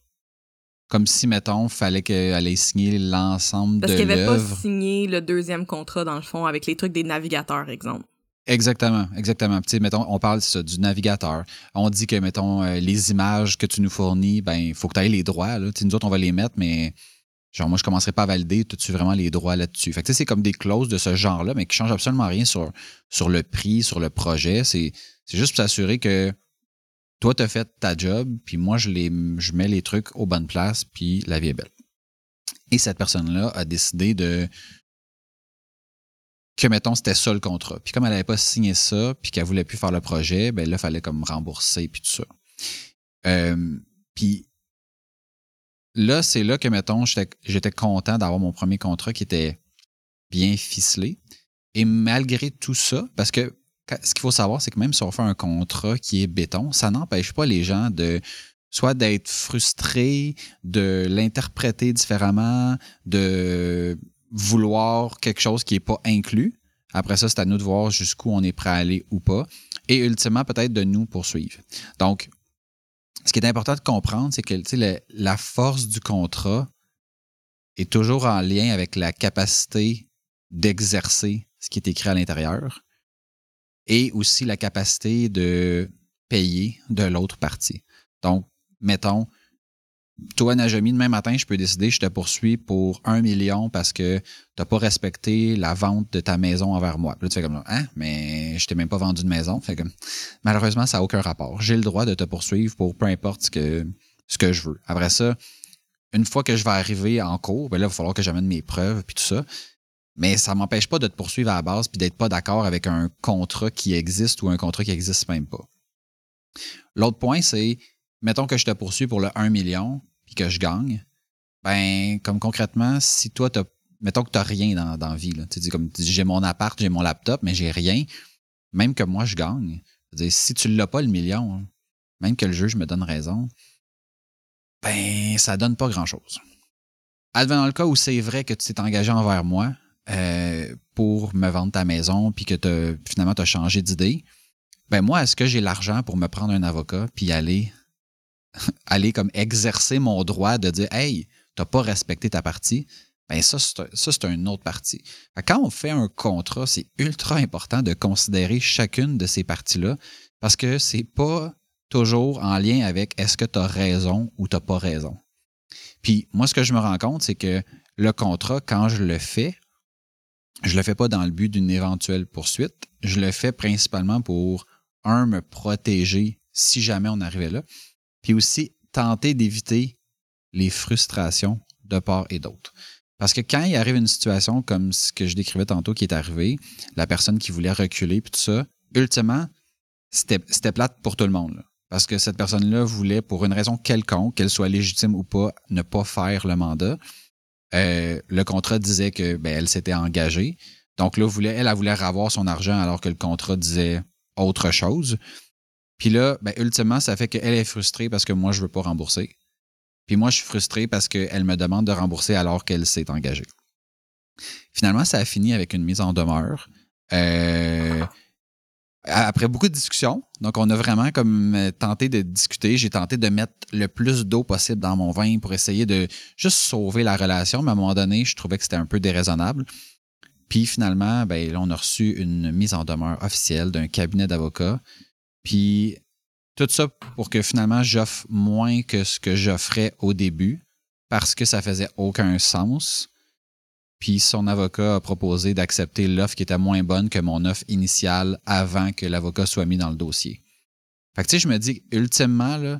Comme si, mettons, fallait qu'elle ait signé l'ensemble de l'œuvre. Parce qu'elle n'avait pas signé le deuxième contrat, dans le fond, avec les trucs des navigateurs, exemple. Exactement, exactement. Tu sais, mettons, on parle ça, du navigateur. On dit que, mettons, euh, les images que tu nous fournis, ben, il faut que tu aies les droits. Là. Tu sais, nous autres, on va les mettre, mais genre, moi, je commencerai pas à valider, as-tu vraiment les droits là-dessus? Fait que, tu sais, c'est comme des clauses de ce genre-là, mais qui changent absolument rien sur, sur le prix, sur le projet. C'est juste pour s'assurer que toi, tu as fait ta job, puis moi, je, les, je mets les trucs aux bonnes places, puis la vie est belle. Et cette personne-là a décidé de que, mettons, c'était ça le contrat. Puis comme elle n'avait pas signé ça, puis qu'elle voulait plus faire le projet, ben là, il fallait comme rembourser, puis tout ça. Euh, puis là, c'est là que, mettons, j'étais content d'avoir mon premier contrat qui était bien ficelé. Et malgré tout ça, parce que ce qu'il faut savoir, c'est que même si on fait un contrat qui est béton, ça n'empêche pas les gens de soit d'être frustrés, de l'interpréter différemment, de vouloir quelque chose qui n'est pas inclus. Après ça, c'est à nous de voir jusqu'où on est prêt à aller ou pas. Et ultimement, peut-être de nous poursuivre. Donc, ce qui est important de comprendre, c'est que la force du contrat est toujours en lien avec la capacité d'exercer ce qui est écrit à l'intérieur et aussi la capacité de payer de l'autre partie. Donc, mettons, toi, Najami, demain matin, je peux décider, je te poursuis pour un million parce que tu n'as pas respecté la vente de ta maison envers moi. Puis là, tu fais comme, hein, mais je t'ai même pas vendu de maison. Malheureusement, ça n'a aucun rapport. J'ai le droit de te poursuivre pour peu importe ce que, ce que je veux. Après ça, une fois que je vais arriver en cours, ben là, il va falloir que j'amène mes preuves puis tout ça. Mais ça m'empêche pas de te poursuivre à la base puis d'être pas d'accord avec un contrat qui existe ou un contrat qui existe même pas. L'autre point, c'est, mettons que je te poursuis pour le 1 million puis que je gagne. Ben, comme concrètement, si toi, t'as, mettons que tu n'as rien dans, la vie, tu dis comme j'ai mon appart, j'ai mon laptop, mais j'ai rien, même que moi, je gagne. si tu l'as pas le million, hein, même que le juge me donne raison, ben, ça donne pas grand-chose. Advenant le cas où c'est vrai que tu t'es engagé envers moi, euh, pour me vendre ta maison puis que finalement tu as changé d'idée, ben moi, est-ce que j'ai l'argent pour me prendre un avocat puis aller, aller comme exercer mon droit de dire Hey, t'as pas respecté ta partie? Ben ça, c'est une autre partie. Quand on fait un contrat, c'est ultra important de considérer chacune de ces parties-là parce que c'est pas toujours en lien avec est-ce que tu as raison ou tu pas raison. Puis moi, ce que je me rends compte, c'est que le contrat, quand je le fais, je le fais pas dans le but d'une éventuelle poursuite. Je le fais principalement pour, un, me protéger si jamais on arrivait là, puis aussi tenter d'éviter les frustrations de part et d'autre. Parce que quand il arrive une situation comme ce que je décrivais tantôt qui est arrivé, la personne qui voulait reculer, puis tout ça, ultimement, c'était plate pour tout le monde. Parce que cette personne-là voulait, pour une raison quelconque, qu'elle soit légitime ou pas, ne pas faire le mandat. Euh, le contrat disait que ben, elle s'était engagée. Donc là, elle, elle voulait avoir son argent alors que le contrat disait autre chose. Puis là, ben, ultimement, ça fait qu'elle est frustrée parce que moi, je veux pas rembourser. Puis moi, je suis frustré parce qu'elle me demande de rembourser alors qu'elle s'est engagée. Finalement, ça a fini avec une mise en demeure. Euh, après beaucoup de discussions, donc on a vraiment comme euh, tenté de discuter. J'ai tenté de mettre le plus d'eau possible dans mon vin pour essayer de juste sauver la relation, mais à un moment donné, je trouvais que c'était un peu déraisonnable. Puis finalement, ben, on a reçu une mise en demeure officielle d'un cabinet d'avocats. Puis tout ça pour que finalement j'offre moins que ce que j'offrais au début. parce que ça faisait aucun sens. Puis son avocat a proposé d'accepter l'offre qui était moins bonne que mon offre initiale avant que l'avocat soit mis dans le dossier. Fait que tu sais, je me dis, ultimement, là,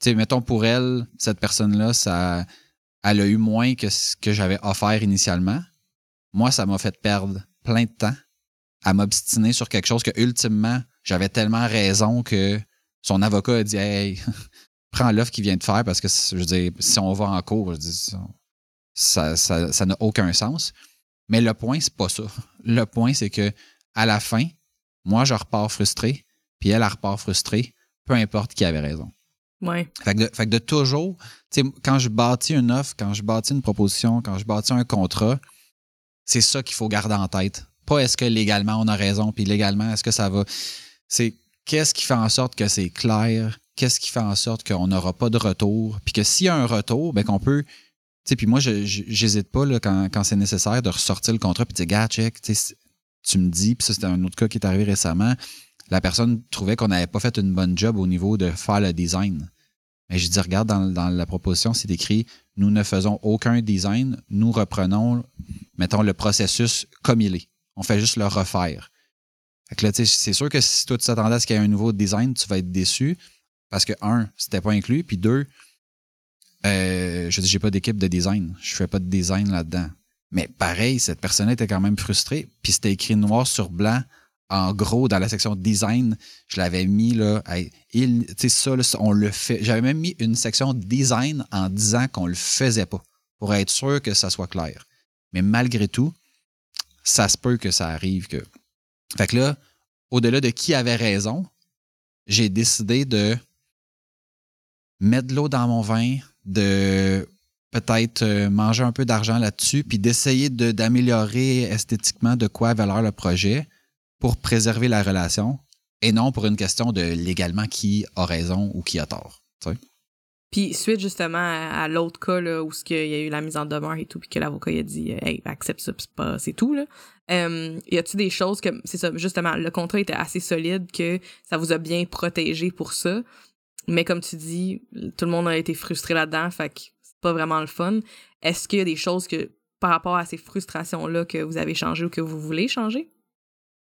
tu sais, mettons pour elle, cette personne-là, ça, elle a eu moins que ce que j'avais offert initialement. Moi, ça m'a fait perdre plein de temps à m'obstiner sur quelque chose que, ultimement, j'avais tellement raison que son avocat a dit, hey, prends l'offre qu'il vient de faire parce que, je veux dire, si on va en cours, je dis, ça n'a ça, n'a aucun sens. Mais le point, c'est pas ça. Le point, c'est que à la fin, moi, je repars frustré, puis elle, elle repart frustrée, peu importe qui avait raison. Ouais. Fait que de, fait que de toujours, quand je bâtis une offre, quand je bâtis une proposition, quand je bâtis un contrat, c'est ça qu'il faut garder en tête. Pas est-ce que légalement on a raison, puis légalement, est-ce que ça va. C'est qu'est-ce qui fait en sorte que c'est clair, qu'est-ce qui fait en sorte qu'on n'aura pas de retour, puis que s'il y a un retour, ben qu'on peut. Sais, puis moi, j'hésite pas quand, c'est nécessaire de ressortir le contrat, puis de dire, gars, check, tu me dis, puis ça, c'était un autre cas qui est arrivé récemment la personne trouvait qu'on n'avait pas fait une bonne job au niveau de faire le design. Mais je dis, regarde, dans, la proposition, c'est écrit Nous ne faisons aucun design, nous reprenons, mettons, le processus comme il est. On fait juste le refaire. c'est sûr que si toi tu t'attendais à ce qu'il y ait un nouveau design, tu vas être déçu. Parce que, un, c'était pas inclus, puis deux, euh, je dis, j'ai pas d'équipe de design. Je fais pas de design là-dedans. Mais pareil, cette personne était quand même frustrée, puis c'était écrit noir sur blanc en gros, dans la section design, je l'avais mis là. Tu ça, on le fait. J'avais même mis une section design en disant qu'on le faisait pas pour être sûr que ça soit clair. Mais malgré tout, ça se peut que ça arrive que. Fait que là, au-delà de qui avait raison, j'ai décidé de mettre de l'eau dans mon vin, de peut-être euh, manger un peu d'argent là-dessus, puis d'essayer d'améliorer esthétiquement de quoi avait l'air le projet pour préserver la relation et non pour une question de légalement qui a raison ou qui a tort. Puis suite justement à, l'autre cas là, où il y a eu la mise en demeure et tout, puis que l'avocat a dit Hey, accepte ça, c'est tout. Là. Euh, y a-tu des choses que c'est ça, justement, le contrat était assez solide que ça vous a bien protégé pour ça? Mais comme tu dis, tout le monde a été frustré là-dedans, fait que c'est pas vraiment le fun. Est-ce qu'il y a des choses que par rapport à ces frustrations-là que vous avez changé ou que vous voulez changer?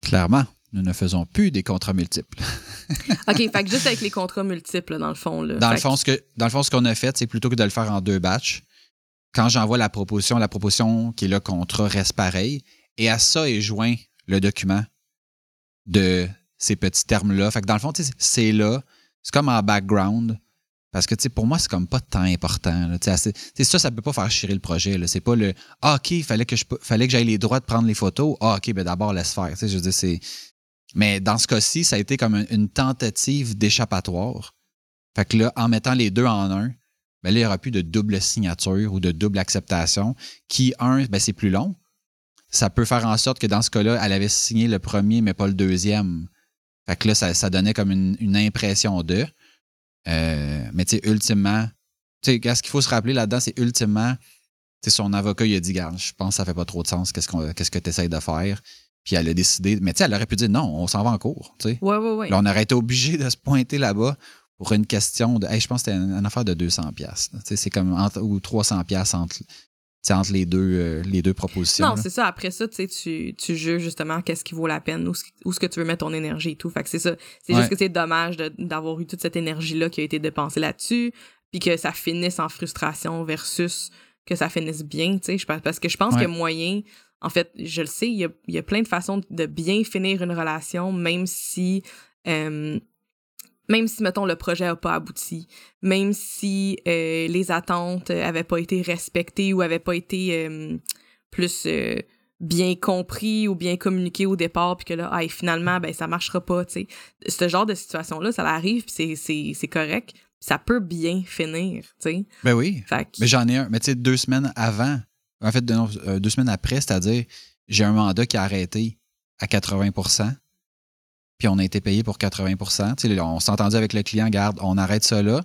Clairement, nous ne faisons plus des contrats multiples. OK, fait que juste avec les contrats multiples, dans le fond. Là, dans, le fond ce que, dans le fond, ce qu'on a fait, c'est plutôt que de le faire en deux batchs, quand j'envoie la proposition, la proposition qui est le contrat reste pareil, et à ça est joint le document de ces petits termes-là. Fait que dans le fond, c'est là, c'est comme en background, parce que, tu sais, pour moi, c'est comme pas tant important. Là. ça, ça peut pas faire chier le projet. C'est pas le Ah, OK, il fallait que je fallait que j'aille les droits de prendre les photos. Ah, OK, ben d'abord, laisse faire. je veux c'est. Mais dans ce cas-ci, ça a été comme une tentative d'échappatoire. Fait que là, en mettant les deux en un, ben là, il n'y aura plus de double signature ou de double acceptation, qui, un, ben, c'est plus long. Ça peut faire en sorte que dans ce cas-là, elle avait signé le premier, mais pas le deuxième. Fait que là, ça, donnait comme une, une impression d'eux. Euh, mais tu sais, ultimement, tu sais, ce qu'il faut se rappeler là-dedans, c'est ultimement, tu sais, son avocat, il a dit, garde, je pense que ça fait pas trop de sens, qu'est-ce, qu'on, qu'est-ce que tu essaies de faire? Puis elle a décidé, mais tu sais, elle aurait pu dire non, on s'en va en cours, tu sais. Ouais, ouais, ouais. Là, on aurait été obligé de se pointer là-bas pour une question de, hey, je pense que c'était une, affaire de 200 pièces. Tu sais, c'est comme, entre, ou 300 pièces entre entre les deux, euh, les deux propositions. Non, c'est ça. Après ça, tu, tu juges justement qu'est-ce qui vaut la peine, où, est-ce que tu veux mettre ton énergie et tout. Fait que c'est ça. C'est juste que c'est dommage d'avoir eu toute cette énergie-là qui a été dépensée là-dessus, puis que ça finisse en frustration versus que ça finisse bien, tu sais. Parce que je pense a moyen, en fait, je le sais, il y a, y a, plein de façons de bien finir une relation, même si euh, même si, mettons, le projet n'a pas abouti, même si euh, les attentes n'avaient pas été respectées ou n'avaient pas été euh, plus euh, bien compris ou bien communiquées au départ, puis que là, ah, finalement, ben, ça marchera pas, tu sais. Ce genre de situation-là, ça arrive, puis c'est correct. Ça peut bien finir, tu sais. Ben oui. Mais j'en ai un. Mais tu sais, deux semaines avant, en fait, deux, deux semaines après, c'est-à-dire, j'ai un mandat qui a arrêté à 80 puis on a été payé pour 80% On s'est entendu avec le client, garde, on arrête ça là,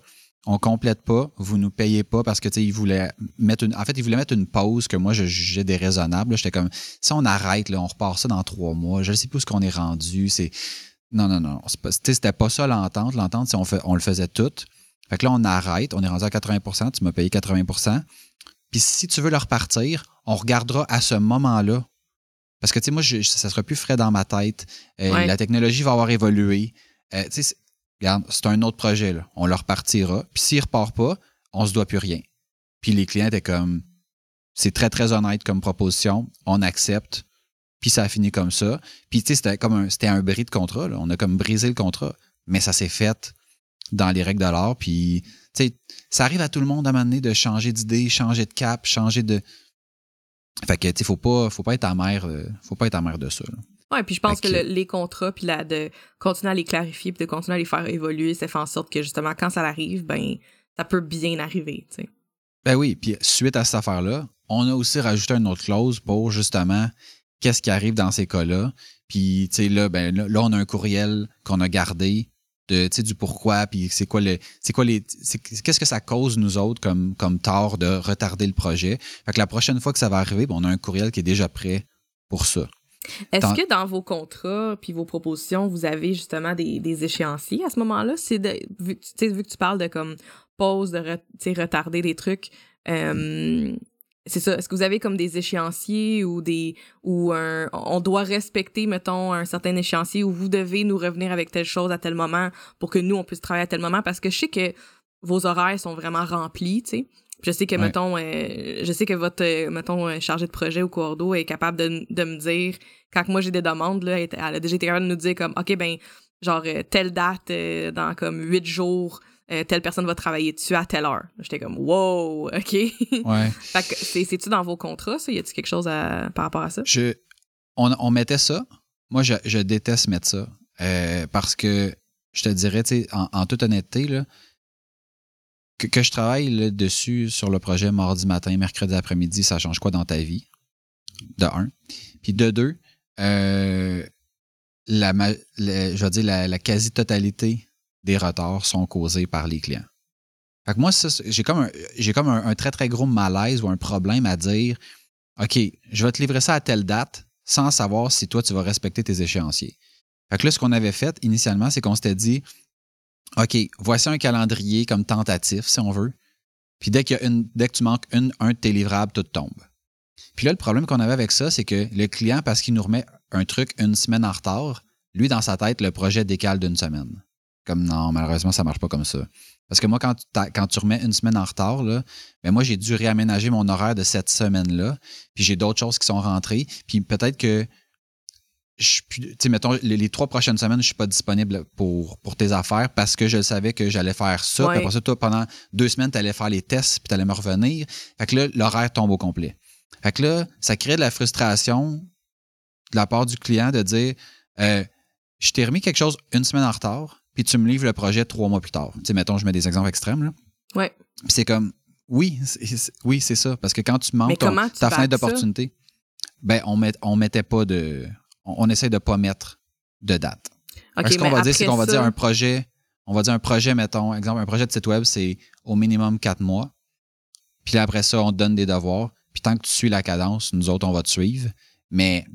on complète pas, vous nous payez pas parce que il voulait mettre une. Mettre une pause que moi je jugeais déraisonnable. J'étais comme si on arrête, on repart ça dans trois mois, je ne sais plus où ce qu'on est rendu. C'est. Non, non, non. C'était pas ça l'entente. L'entente, c'est on, on le faisait tout. Fait que là, on arrête, on est rendu à 80% tu m'as payé 80% Puis si tu veux le repartir, on regardera à ce moment-là. Parce que, tu sais, moi, je, ça sera plus frais dans ma tête. Euh, la technologie va avoir évolué. Euh, tu sais, regarde, c'est un autre projet, là. On le repartira. Puis s'il repart pas, on se doit plus rien. Puis les clients étaient comme, c'est très, très honnête comme proposition. On accepte. Puis ça a fini comme ça. Puis, tu sais, c'était comme un, c'était un bris de contrat. Là. On a comme brisé le contrat. Mais ça s'est fait dans les règles de l'art. Puis, tu sais, ça arrive à tout le monde à un moment donné de changer d'idée, changer de cap, changer de. Fait que, tu sais, faut pas, faut pas être amer, euh, faut pas être amer de ça. Là. Ouais, puis je pense que, les contrats, puis là, de continuer à les clarifier, puis de continuer à les faire évoluer, ça fait en sorte que justement, quand ça arrive, ben, ça peut bien arriver, tu sais. Ben oui, puis suite à cette affaire-là, on a aussi rajouté une autre clause pour justement qu'est-ce qui arrive dans ces cas-là. Puis, tu sais, là, ben, là, on a un courriel qu'on a gardé de, du pourquoi, puis c'est quoi le, c'est quoi les, qu'est-ce que ça cause nous autres comme, comme tort de retarder le projet? Fait que la prochaine fois que ça va arriver, ben, on a un courriel qui est déjà prêt pour ça. Est-ce que dans vos contrats puis vos propositions, vous avez justement des, des échéanciers à ce moment-là? C'est vu, vu que tu parles de comme pause, de retarder des trucs, euh, c'est ça. Est-ce que vous avez comme des échéanciers ou des ou un on doit respecter mettons un certain échéancier où vous devez nous revenir avec telle chose à tel moment pour que nous on puisse travailler à tel moment? Parce que je sais que vos horaires sont vraiment remplis, tu sais. Je sais que mettons euh, je sais que votre euh, mettons euh, chargé de projet ou cordo est capable de, de me dire quand moi j'ai des demandes là elle a déjà été capable de nous dire comme OK ben genre telle date dans comme huit jours euh, telle personne va travailler dessus à telle heure. J'étais comme, wow, OK. Ouais. fait que c'est-tu dans vos contrats, ça? Y a-t-il quelque chose par rapport à ça? Je, on, mettait ça. Moi, je, déteste mettre ça. Euh, parce que je te dirais, tu sais, en, toute honnêteté, là, que, je travaille dessus sur le projet mardi matin, mercredi après-midi, ça change quoi dans ta vie? De un. Puis de deux, euh, la, je veux dire, la quasi-totalité des retards sont causés par les clients. Fait que moi, j'ai comme, un, comme un, très, très gros malaise ou un problème à dire OK, je vais te livrer ça à telle date sans savoir si toi, tu vas respecter tes échéanciers. Fait que là, ce qu'on avait fait initialement, c'est qu'on s'était dit OK, voici un calendrier comme tentatif, si on veut. Puis dès, qu'il y a une, dès que tu manques une, un de tes livrables, tout tombe. Puis là, le problème qu'on avait avec ça, c'est que le client, parce qu'il nous remet un truc une semaine en retard, lui, dans sa tête, le projet décale d'une semaine. Comme non, malheureusement, ça marche pas comme ça. Parce que moi, quand, quand tu remets une semaine en retard, là, ben moi, j'ai dû réaménager mon horaire de cette semaine-là. Puis j'ai d'autres choses qui sont rentrées. Puis peut-être que je mettons, les, trois prochaines semaines, je suis pas disponible pour, pour tes affaires parce que je savais que j'allais faire ça. Puis après ça, toi, pendant deux semaines, tu allais faire les tests puis tu allais me revenir. Fait que là, l'horaire tombe au complet. Fait que là, ça crée de la frustration de la part du client de dire euh, je t'ai remis quelque chose une semaine en retard puis tu me livres le projet trois mois plus tard. Tu sais, mettons, je mets des exemples extrêmes. Là. Ouais. Puis c'est comme, oui, c'est, oui, c'est ça. Parce que quand tu manques ta fenêtre d'opportunité, ben, on, met, on mettait pas de. On, on essaie de pas mettre de date. ce qu'on va dire, c'est qu'on va dire un projet, on va dire un projet, mettons, exemple, un projet de site web, c'est au minimum quatre mois. Puis là, après ça, on te donne des devoirs. Puis tant que tu suis la cadence, nous autres, on va te suivre. Mais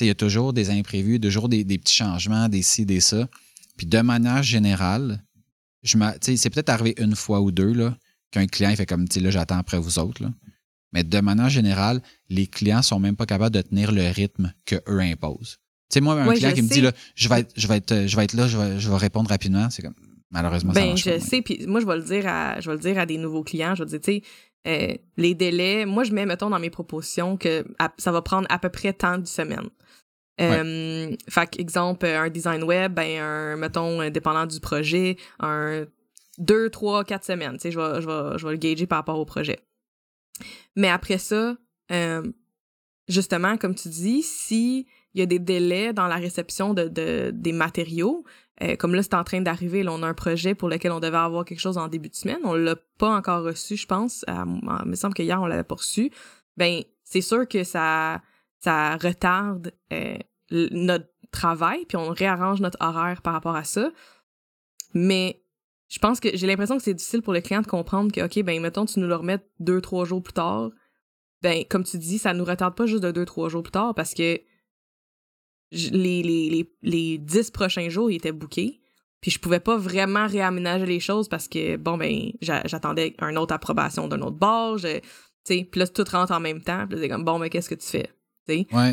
il y a toujours des imprévus, toujours des, des petits changements, des ci, des ça. Puis de manière générale, c'est peut-être arrivé une fois ou deux là, qu'un client fait comme, là, j'attends après vous autres. Là. Mais de manière générale, les clients sont même pas capables de tenir le rythme qu'eux imposent. Tu sais, moi, un client qui me dit, là, je vais être, je vais être, je vais être là, je vais, je vais répondre rapidement, c'est comme, malheureusement, ben, ça je sais, puis moi, je vais le dire à, je vais le dire à des nouveaux clients, je vais dire, tu sais, euh, les délais, moi, je mets, mettons, dans mes propositions que ça va prendre à peu près tant de semaines. Euh, fait exemple, un design web, ben, un, mettons, dépendant du projet, un deux, trois, quatre semaines. Tu sais, je vais, je, vais, je vais le gager par rapport au projet. Mais après ça, euh, justement, comme tu dis, si il y a des délais dans la réception de, de des matériaux, euh, comme là, c'est en train d'arriver, là, on a un projet pour lequel on devait avoir quelque chose en début de semaine. On l'a pas encore reçu, je pense. il me semble que hier, on l'avait pas reçu. Ben, c'est sûr que ça, ça retarde euh, notre travail, puis on réarrange notre horaire par rapport à ça. Mais je pense que j'ai l'impression que c'est difficile pour le client de comprendre que, OK, ben, mettons, tu nous le remets deux, trois jours plus tard. Ben, comme tu dis, ça nous retarde pas juste de deux, trois jours plus tard parce que les, les, les, les dix prochains jours, ils étaient bookés. Puis je pouvais pas vraiment réaménager les choses parce que, bon, ben, j'attendais une autre approbation d'un autre bord. Je, puis là, tout rentre en même temps. Puis c'est comme, bon, mais qu'est-ce que tu fais?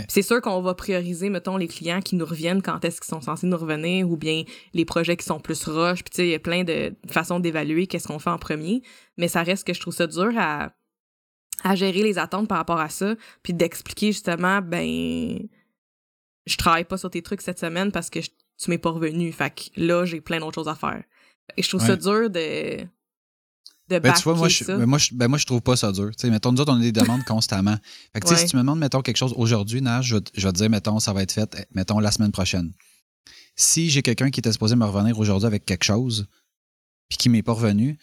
C'est sûr qu'on va prioriser, mettons, les clients qui nous reviennent quand est-ce qu'ils sont censés nous revenir ou bien les projets qui sont plus rush. Puis, tu sais, il y a plein de façons d'évaluer qu'est-ce qu'on fait en premier. Mais ça reste que je trouve ça dur à, à gérer les attentes par rapport à ça. Puis d'expliquer justement, ben, je travaille pas sur tes trucs cette semaine parce que tu m'es pas revenu. Fait que là, j'ai plein d'autres choses à faire. Et je trouve ça dur de de ben, tu vois, moi, je, ben, moi, je, ben, moi, je trouve pas ça dur. sais mettons, nous autres, on a des demandes constamment. Fait que, si tu me demandes, mettons, quelque chose aujourd'hui, Nage, je, je, vais te dire, mettons, ça va être fait, mettons, la semaine prochaine. Si j'ai quelqu'un qui était supposé me revenir aujourd'hui avec quelque chose, puis qui m'est pas revenu,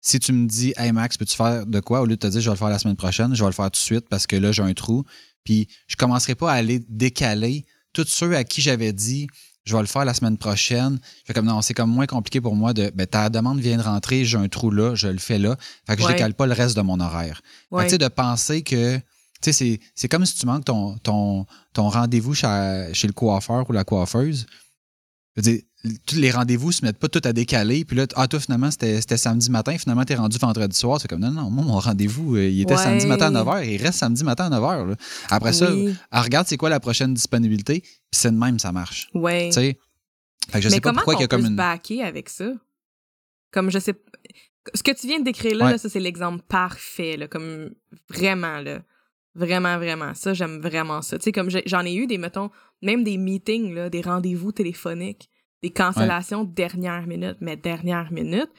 si tu me dis, hey Max, peux-tu faire de quoi, au lieu de te dire, je vais le faire la semaine prochaine, je vais le faire tout de suite parce que là, j'ai un trou. Puis, je commencerai pas à aller décaler tous ceux à qui j'avais dit, je vais le faire la semaine prochaine. Fait comme non, c'est comme moins compliqué pour moi de ben, ta demande vient de rentrer, j'ai un trou là, je le fais là. Fait que je décale pas le reste de mon horaire. tu sais, de penser que tu sais, c'est comme si tu manques ton, ton, ton rendez-vous chez, chez, le coiffeur ou la coiffeuse. Je veux dire, tous les rendez-vous se mettent pas tout à décaler. Puis là, ah, toi, finalement, c'était samedi matin. Finalement, tu es rendu vendredi soir. C'est comme, non, non, moi, mon rendez-vous, euh, il était samedi matin à 9h. Il reste samedi matin à 9h. Après ça, regarde, c'est quoi la prochaine disponibilité? Puis c'est de même, ça marche. Oui. Tu sais, je Mais sais pas pourquoi il y a comme une. backer avec ça? Comme je sais. Ce que tu viens de décrire là, ça, c'est l'exemple parfait. Là, comme vraiment, là. Vraiment, vraiment. Ça, j'aime vraiment ça. Tu sais, comme j'en ai eu des, mettons, même des meetings, là, des rendez-vous téléphoniques des cancellations dernière minute, mais dernière minute.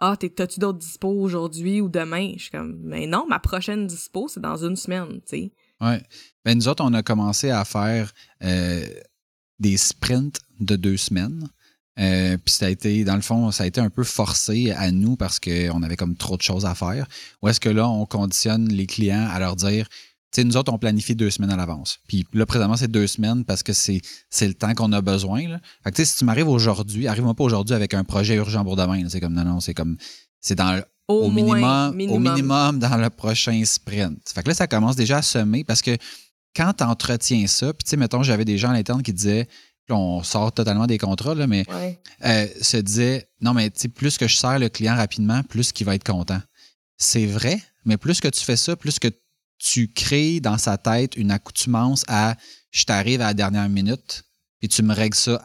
Ah, t'as-tu d'autres dispo aujourd'hui ou demain? Je suis comme, mais non, ma prochaine dispo, c'est dans une semaine, tu sais. Oui. Ben, nous autres, on a commencé à faire euh, des sprints de deux semaines. Euh, puis ça a été, dans le fond, ça a été un peu forcé à nous parce qu'on avait comme trop de choses à faire. Ou est-ce que là, on conditionne les clients à leur dire nous autres, on planifie deux semaines à l'avance. Puis là, présentement, c'est deux semaines parce que c'est, le temps qu'on a besoin. Là. Fait que, si tu m'arrives aujourd'hui, arrive-moi pas aujourd'hui avec un projet urgent pour demain. C'est comme, non, non, c'est comme, c'est dans au, minimum, au minimum dans le prochain sprint. Fait que là, ça commence déjà à semer parce que quand tu entretiens ça, puis tu sais, mettons, j'avais des gens à l'interne qui disaient, on sort totalement des contrats, là, mais euh, se disaient, non, mais tu sais, plus que je sers le client rapidement, plus qu'il va être content. C'est vrai, mais plus que tu fais ça, plus que tu crées dans sa tête une accoutumance à je t'arrive à la dernière minute, puis tu me règles ça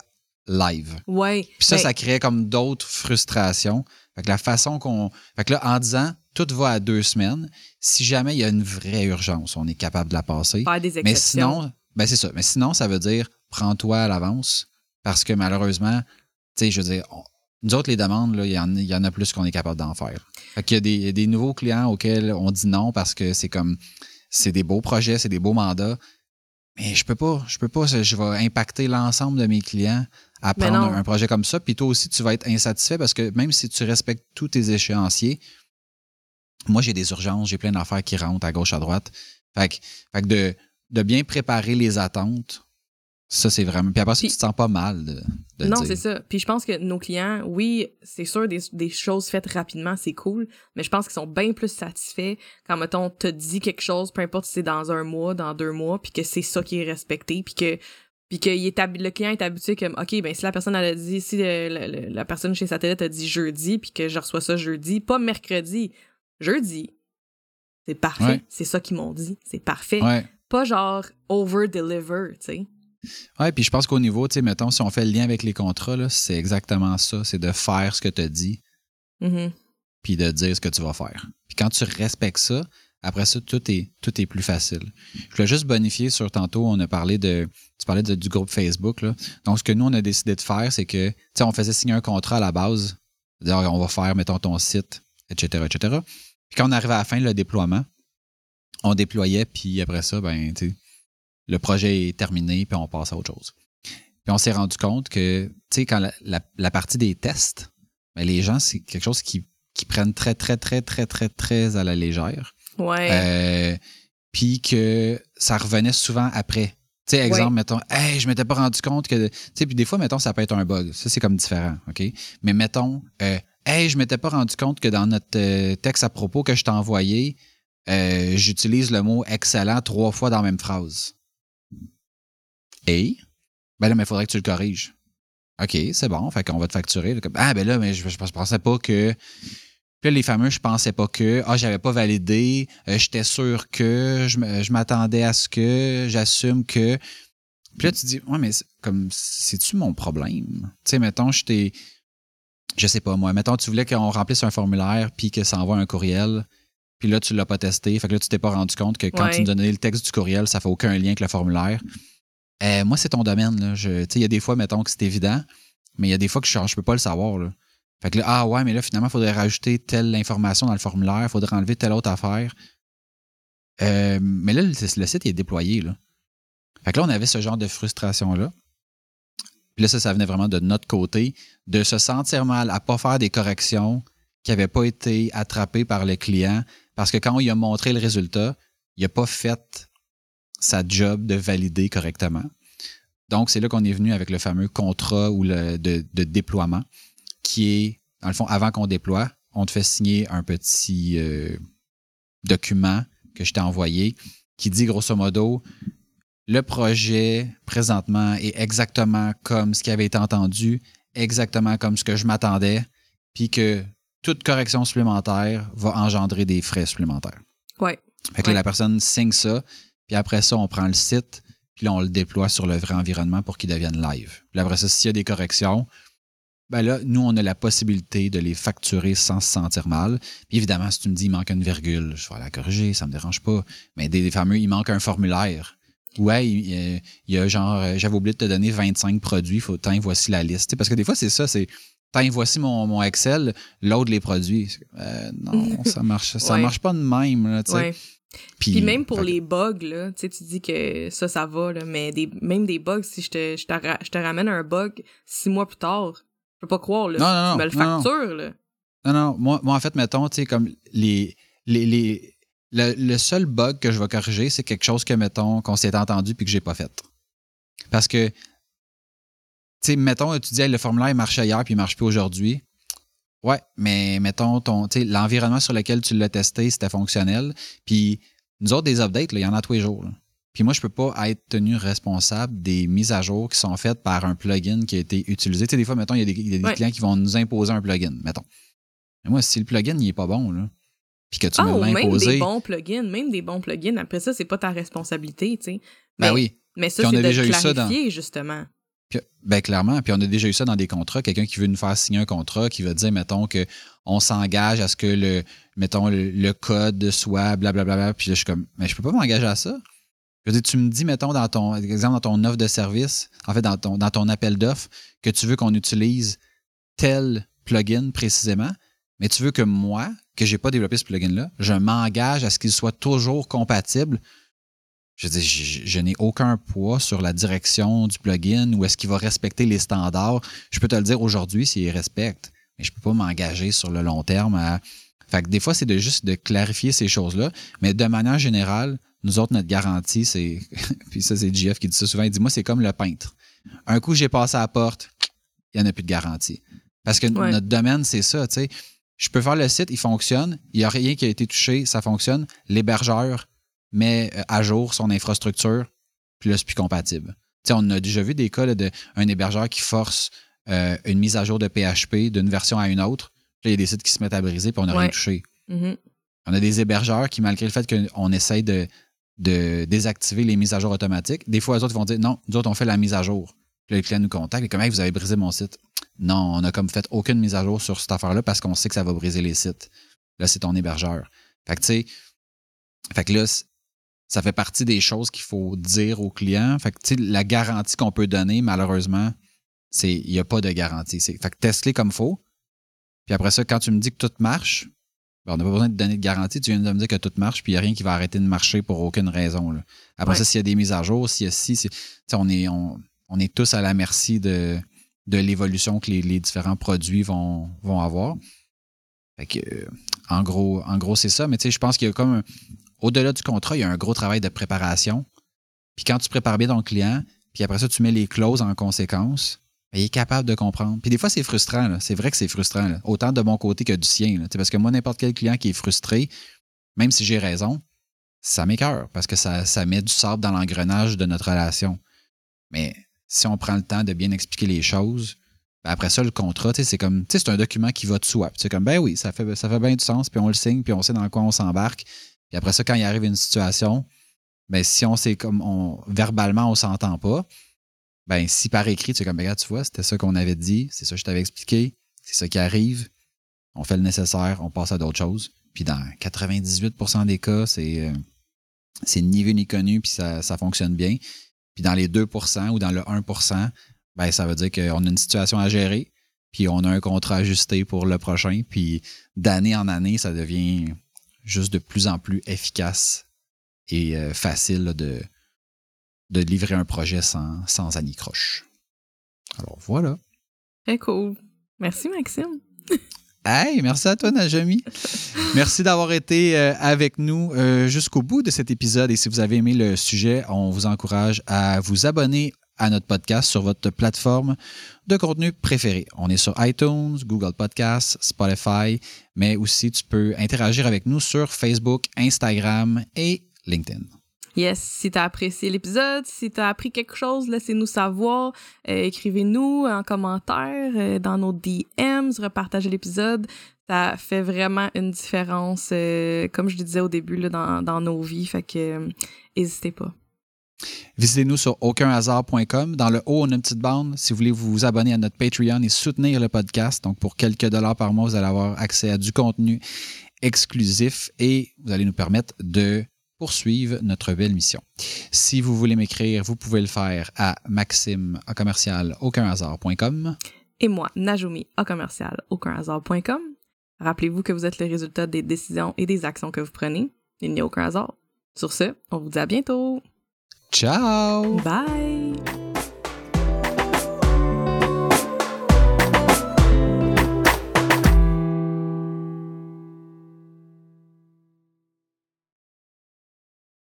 live. Oui. Puis ça, ça crée comme d'autres frustrations. Fait que la façon qu'on. Fait que là, en disant tout va à deux semaines, si jamais il y a une vraie urgence, on est capable de la passer. Pas des exceptions. Mais sinon, ben c'est ça. Mais sinon, ça veut dire prends-toi à l'avance. Parce que malheureusement, tu sais, je veux dire, nous autres, les demandes, il y, en a plus qu'on est capable d'en faire. Fait qu'il y a des, nouveaux clients auxquels on dit non parce que c'est comme c'est des beaux projets, c'est des beaux mandats. Mais je peux pas, je peux pas, je vais impacter l'ensemble de mes clients à prendre un projet comme ça. Puis toi aussi, tu vas être insatisfait parce que même si tu respectes tous tes échéanciers, moi, j'ai des urgences, j'ai plein d'affaires qui rentrent à gauche, à droite. Fait que, de, de bien préparer les attentes, ça, c'est vraiment. Puis après ça, tu te sens pas mal de, Non, c'est ça. Puis je pense que nos clients, oui, c'est sûr, des, des, choses faites rapidement, c'est cool, mais je pense qu'ils sont bien plus satisfaits quand, mettons, te dit quelque chose, peu importe si c'est dans un mois, dans deux mois, puis que c'est ça qui est respecté, puis que puis que il est le client est habitué comme OK ben si la personne elle a dit si la personne chez Satellite a dit jeudi puis que je reçois ça jeudi pas mercredi jeudi. C'est parfait. C'est ça qu'ils m'ont dit. C'est parfait. Pas genre over deliver tu sais oui, puis je pense qu'au niveau, tu sais, mettons, si on fait le lien avec les contrats, c'est exactement ça. C'est de faire ce que tu as dit, mm-hmm. puis de dire ce que tu vas faire. Puis quand tu respectes ça, après ça, tout est, tout est plus facile. Je voulais juste bonifier sur tantôt, on a parlé de. Tu parlais du groupe Facebook. Là. Donc, ce que nous, on a décidé de faire, c'est que, tu sais, on faisait signer un contrat à la base. on va faire, mettons, ton site, etc., etc. Puis quand on arrivait à la fin, le déploiement, on déployait, puis après ça, ben, tu sais, le projet est terminé, puis on passe à autre chose. Puis on s'est rendu compte que, tu sais, quand la, partie des tests, ben, les gens, c'est quelque chose qui, qui prennent très, très, très, très, très, très à la légère. Ouais. Euh, puis que ça revenait souvent après. Tu sais, exemple, mettons, hey, je m'étais pas rendu compte que. Tu sais, puis des fois, mettons, ça peut être un bug. Ça, c'est comme différent, OK? Mais mettons, euh, hey, je m'étais pas rendu compte que dans notre euh, texte à propos que je t'ai envoyé, euh, j'utilise le mot excellent trois fois dans la même phrase. Et, ben là, mais il faudrait que tu le corriges. OK, c'est bon, fait qu'on va te facturer. ah, ben là, mais je, je, pensais pas que. Puis là, les fameux, je pensais pas que. Ah, j'avais pas validé. Euh, j'étais sûr que. Je m'attendais à ce que. J'assume que. Puis là, tu dis, ouais, mais comme, c'est-tu mon problème? Tu sais, mettons, je t'ai. Je sais pas, moi. Mettons, tu voulais qu'on remplisse un formulaire puis que ça envoie un courriel. Puis là, tu l'as pas testé. Fait que là, tu t'es pas rendu compte que quand tu me donnais le texte du courriel, ça fait aucun lien avec le formulaire. Euh, moi, c'est ton domaine. Il y a des fois, mettons que c'est évident, mais il y a des fois que je ne peux pas le savoir. Fait que là, ah ouais, mais là, finalement, il faudrait rajouter telle information dans le formulaire, il faudrait enlever telle autre affaire. Euh, mais là, le, site est déployé. Là. Fait que là, on avait ce genre de frustration-là. Puis là, ça, ça venait vraiment de notre côté, de se sentir mal à ne pas faire des corrections qui n'avaient pas été attrapées par le client. Parce que quand il a montré le résultat, il n'a pas fait sa job de valider correctement. Donc, c'est là qu'on est venu avec le fameux contrat ou le, de, déploiement, qui est, dans le fond, avant qu'on déploie, on te fait signer un petit euh, document que je t'ai envoyé qui dit grosso modo, le projet présentement est exactement comme ce qui avait été entendu, exactement comme ce que je m'attendais, puis que toute correction supplémentaire va engendrer des frais supplémentaires. Ouais. Fait que la personne signe ça, puis après ça, on prend le site, puis là, on le déploie sur le vrai environnement pour qu'il devienne live. Puis après ça, s'il y a des corrections, ben là, nous, on a la possibilité de les facturer sans se sentir mal. Puis évidemment, si tu me dis il manque une virgule, je vais la corriger, ça me dérange pas. Mais des, fameux, il manque un formulaire. Ouais, il, y a genre, euh, j'avais oublié de te donner 25 produits, faut tant voici la liste. parce que des fois, c'est ça, c'est tant voici mon, mon Excel, l'autre les produits. Euh, non, ça marche, ça marche pas de même. Là, ouais. Puis, même pour les bugs, là, tu dis que ça, ça va, là, mais des, même des bugs, si je te, je, te, je te ramène un bug six mois plus tard, je peux pas croire, là. Non, non, tu me le factures, là. Non, non, moi, moi en fait, mettons, tu sais, comme les, les, les le, seul bug que je vais corriger, c'est quelque chose que, mettons, qu'on s'est entendu puis que j'ai pas fait. Parce que, tu sais, mettons, tu dis, le formulaire marchait hier puis il marche plus aujourd'hui. Ouais, mais mettons, ton, l'environnement sur lequel tu l'as testé, c'était fonctionnel. Puis nous autres, des updates, il y en a tous les jours. Puis moi, je peux pas être tenu responsable des mises à jour qui sont faites par un plugin qui a été utilisé. Tu sais, des fois, mettons, il y a des, clients qui vont nous imposer un plugin, mettons. Mais moi, si le plugin, il est pas bon, là, puis que tu ah, me l'as imposé... même des bons plugins, même des bons plugins. Après ça, c'est pas ta responsabilité, tu sais. Ben oui. Mais ça, c'est de déjà clarifier, justement ben clairement, puis on a déjà eu ça dans des contrats, quelqu'un qui veut nous faire signer un contrat, qui veut dire, mettons, qu'on s'engage à ce que le, mettons, le, code soit blablabla, puis là, je suis comme, mais je peux pas m'engager à ça. Je veux dire, tu me dis, mettons, dans ton, exemple, dans ton offre de service, en fait, dans ton, dans ton appel d'offre, que tu veux qu'on utilise tel plugin précisément, mais tu veux que moi, que j'ai pas développé ce plugin-là, je m'engage à ce qu'il soit toujours compatible je dis, je, n'ai aucun poids sur la direction du plugin ou est-ce qu'il va respecter les standards. Je peux te le dire aujourd'hui s'il respecte, mais je ne peux pas m'engager sur le long terme à. Fait que des fois, c'est de juste de clarifier ces choses-là. Mais de manière générale, nous autres, notre garantie, c'est. Puis ça, c'est JF qui dit ça souvent. Il dit Moi, c'est comme le peintre. Un coup, j'ai passé à la porte, il n'y en a plus de garantie. Parce que notre domaine, c'est ça, tu sais. Je peux faire le site, il fonctionne, il n'y a rien qui a été touché, ça fonctionne. L'hébergeur, met euh, à jour son infrastructure, puis là, c'est plus compatible. on a déjà vu des cas d'un hébergeur qui force euh, une mise à jour de PHP d'une version à une autre. Puis il y a des sites qui se mettent à briser, puis on n'a rien touché. Mm-hmm. On a des hébergeurs qui, malgré le fait qu'on essaye de, de, désactiver les mises à jour automatiques, des fois, les autres vont dire non, nous autres, on fait la mise à jour. Puis le client nous contacte et comme, vous avez brisé mon site. Non, on n'a comme fait aucune mise à jour sur cette affaire-là parce qu'on sait que ça va briser les sites. Là, c'est ton hébergeur. Fait que, tu sais, fait que là, ça fait partie des choses qu'il faut dire aux clients. Fait que, la garantie qu'on peut donner, malheureusement, c'est il n'y a pas de garantie. Fait que teste-les comme faut. Puis après ça, quand tu me dis que tout marche, ben, on n'a pas besoin de donner de garantie. Tu viens de me dire que tout marche, puis il n'y a rien qui va arrêter de marcher pour aucune raison. Après ça, s'il y a des mises à jour, s'il y a si, on est, on, est tous à la merci de, de l'évolution que les, différents produits vont, vont avoir. Fait que, en gros, en gros c'est ça. Mais tu sais, je pense qu'il y a comme au-delà du contrat, il y a un gros travail de préparation. Puis quand tu prépares bien ton client, puis après ça, tu mets les clauses en conséquence, ben, il est capable de comprendre. Puis des fois, c'est frustrant. C'est vrai que c'est frustrant, autant de mon côté que du sien. Parce que moi, n'importe quel client qui est frustré, même si j'ai raison, ça m'écœure parce que ça, ça met du sable dans l'engrenage de notre relation. Mais si on prend le temps de bien expliquer les choses, Ben, après ça, le contrat, c'est comme, c'est un document qui va de soi. C'est comme, ben oui, ça fait, ça fait bien du sens, puis on le signe, puis on sait dans quoi on s'embarque. Puis après ça, quand il arrive une situation, ben si on sait comme, on, verbalement, on s'entend pas, ben si par écrit, tu es comme, ben, regarde, tu vois, c'était ça qu'on avait dit, c'est ça que je t'avais expliqué, c'est ça qui arrive, on fait le nécessaire, on passe à d'autres choses. Puis dans 98% des cas, c'est euh, c'est ni vu ni connu, puis ça, ça fonctionne bien. Puis dans les 2% ou dans le 1% ben, ça veut dire qu'on a une situation à gérer, puis on a un contrat ajusté pour le prochain, puis d'année en année, ça devient juste de plus en plus efficace et euh, facile de, de livrer un projet sans, sans anicroche. Alors voilà. Très cool. Merci Maxime. Hey, merci à toi, Najami. merci d'avoir été euh, avec nous euh, jusqu'au bout de cet épisode. Et si vous avez aimé le sujet, on vous encourage à vous abonner à notre podcast sur votre plateforme de contenu préférée. On est sur iTunes, Google Podcasts, Spotify, mais aussi tu peux interagir avec nous sur Facebook, Instagram et LinkedIn. Yes, si tu as apprécié l'épisode, si tu as appris quelque chose, laissez-nous savoir. Euh, écrivez-nous en commentaire, euh, dans nos DMs, repartagez l'épisode. Ça fait vraiment une différence, euh, comme je le disais au début, dans, dans nos vies. Fait que n'hésitez pas. Visitez-nous sur aucunhasard.com. Dans le haut, on a une petite bande si vous voulez vous abonner à notre Patreon et soutenir le podcast. Donc, pour quelques dollars par mois, vous allez avoir accès à du contenu exclusif et vous allez nous permettre de poursuivre notre belle mission. Si vous voulez m'écrire, vous pouvez le faire à maxime commercial et moi, Najumi à commercial Rappelez-vous que vous êtes le résultat des décisions et des actions que vous prenez. Il n'y a aucun hasard. Sur ce, on vous dit à bientôt. Ciao. Bye.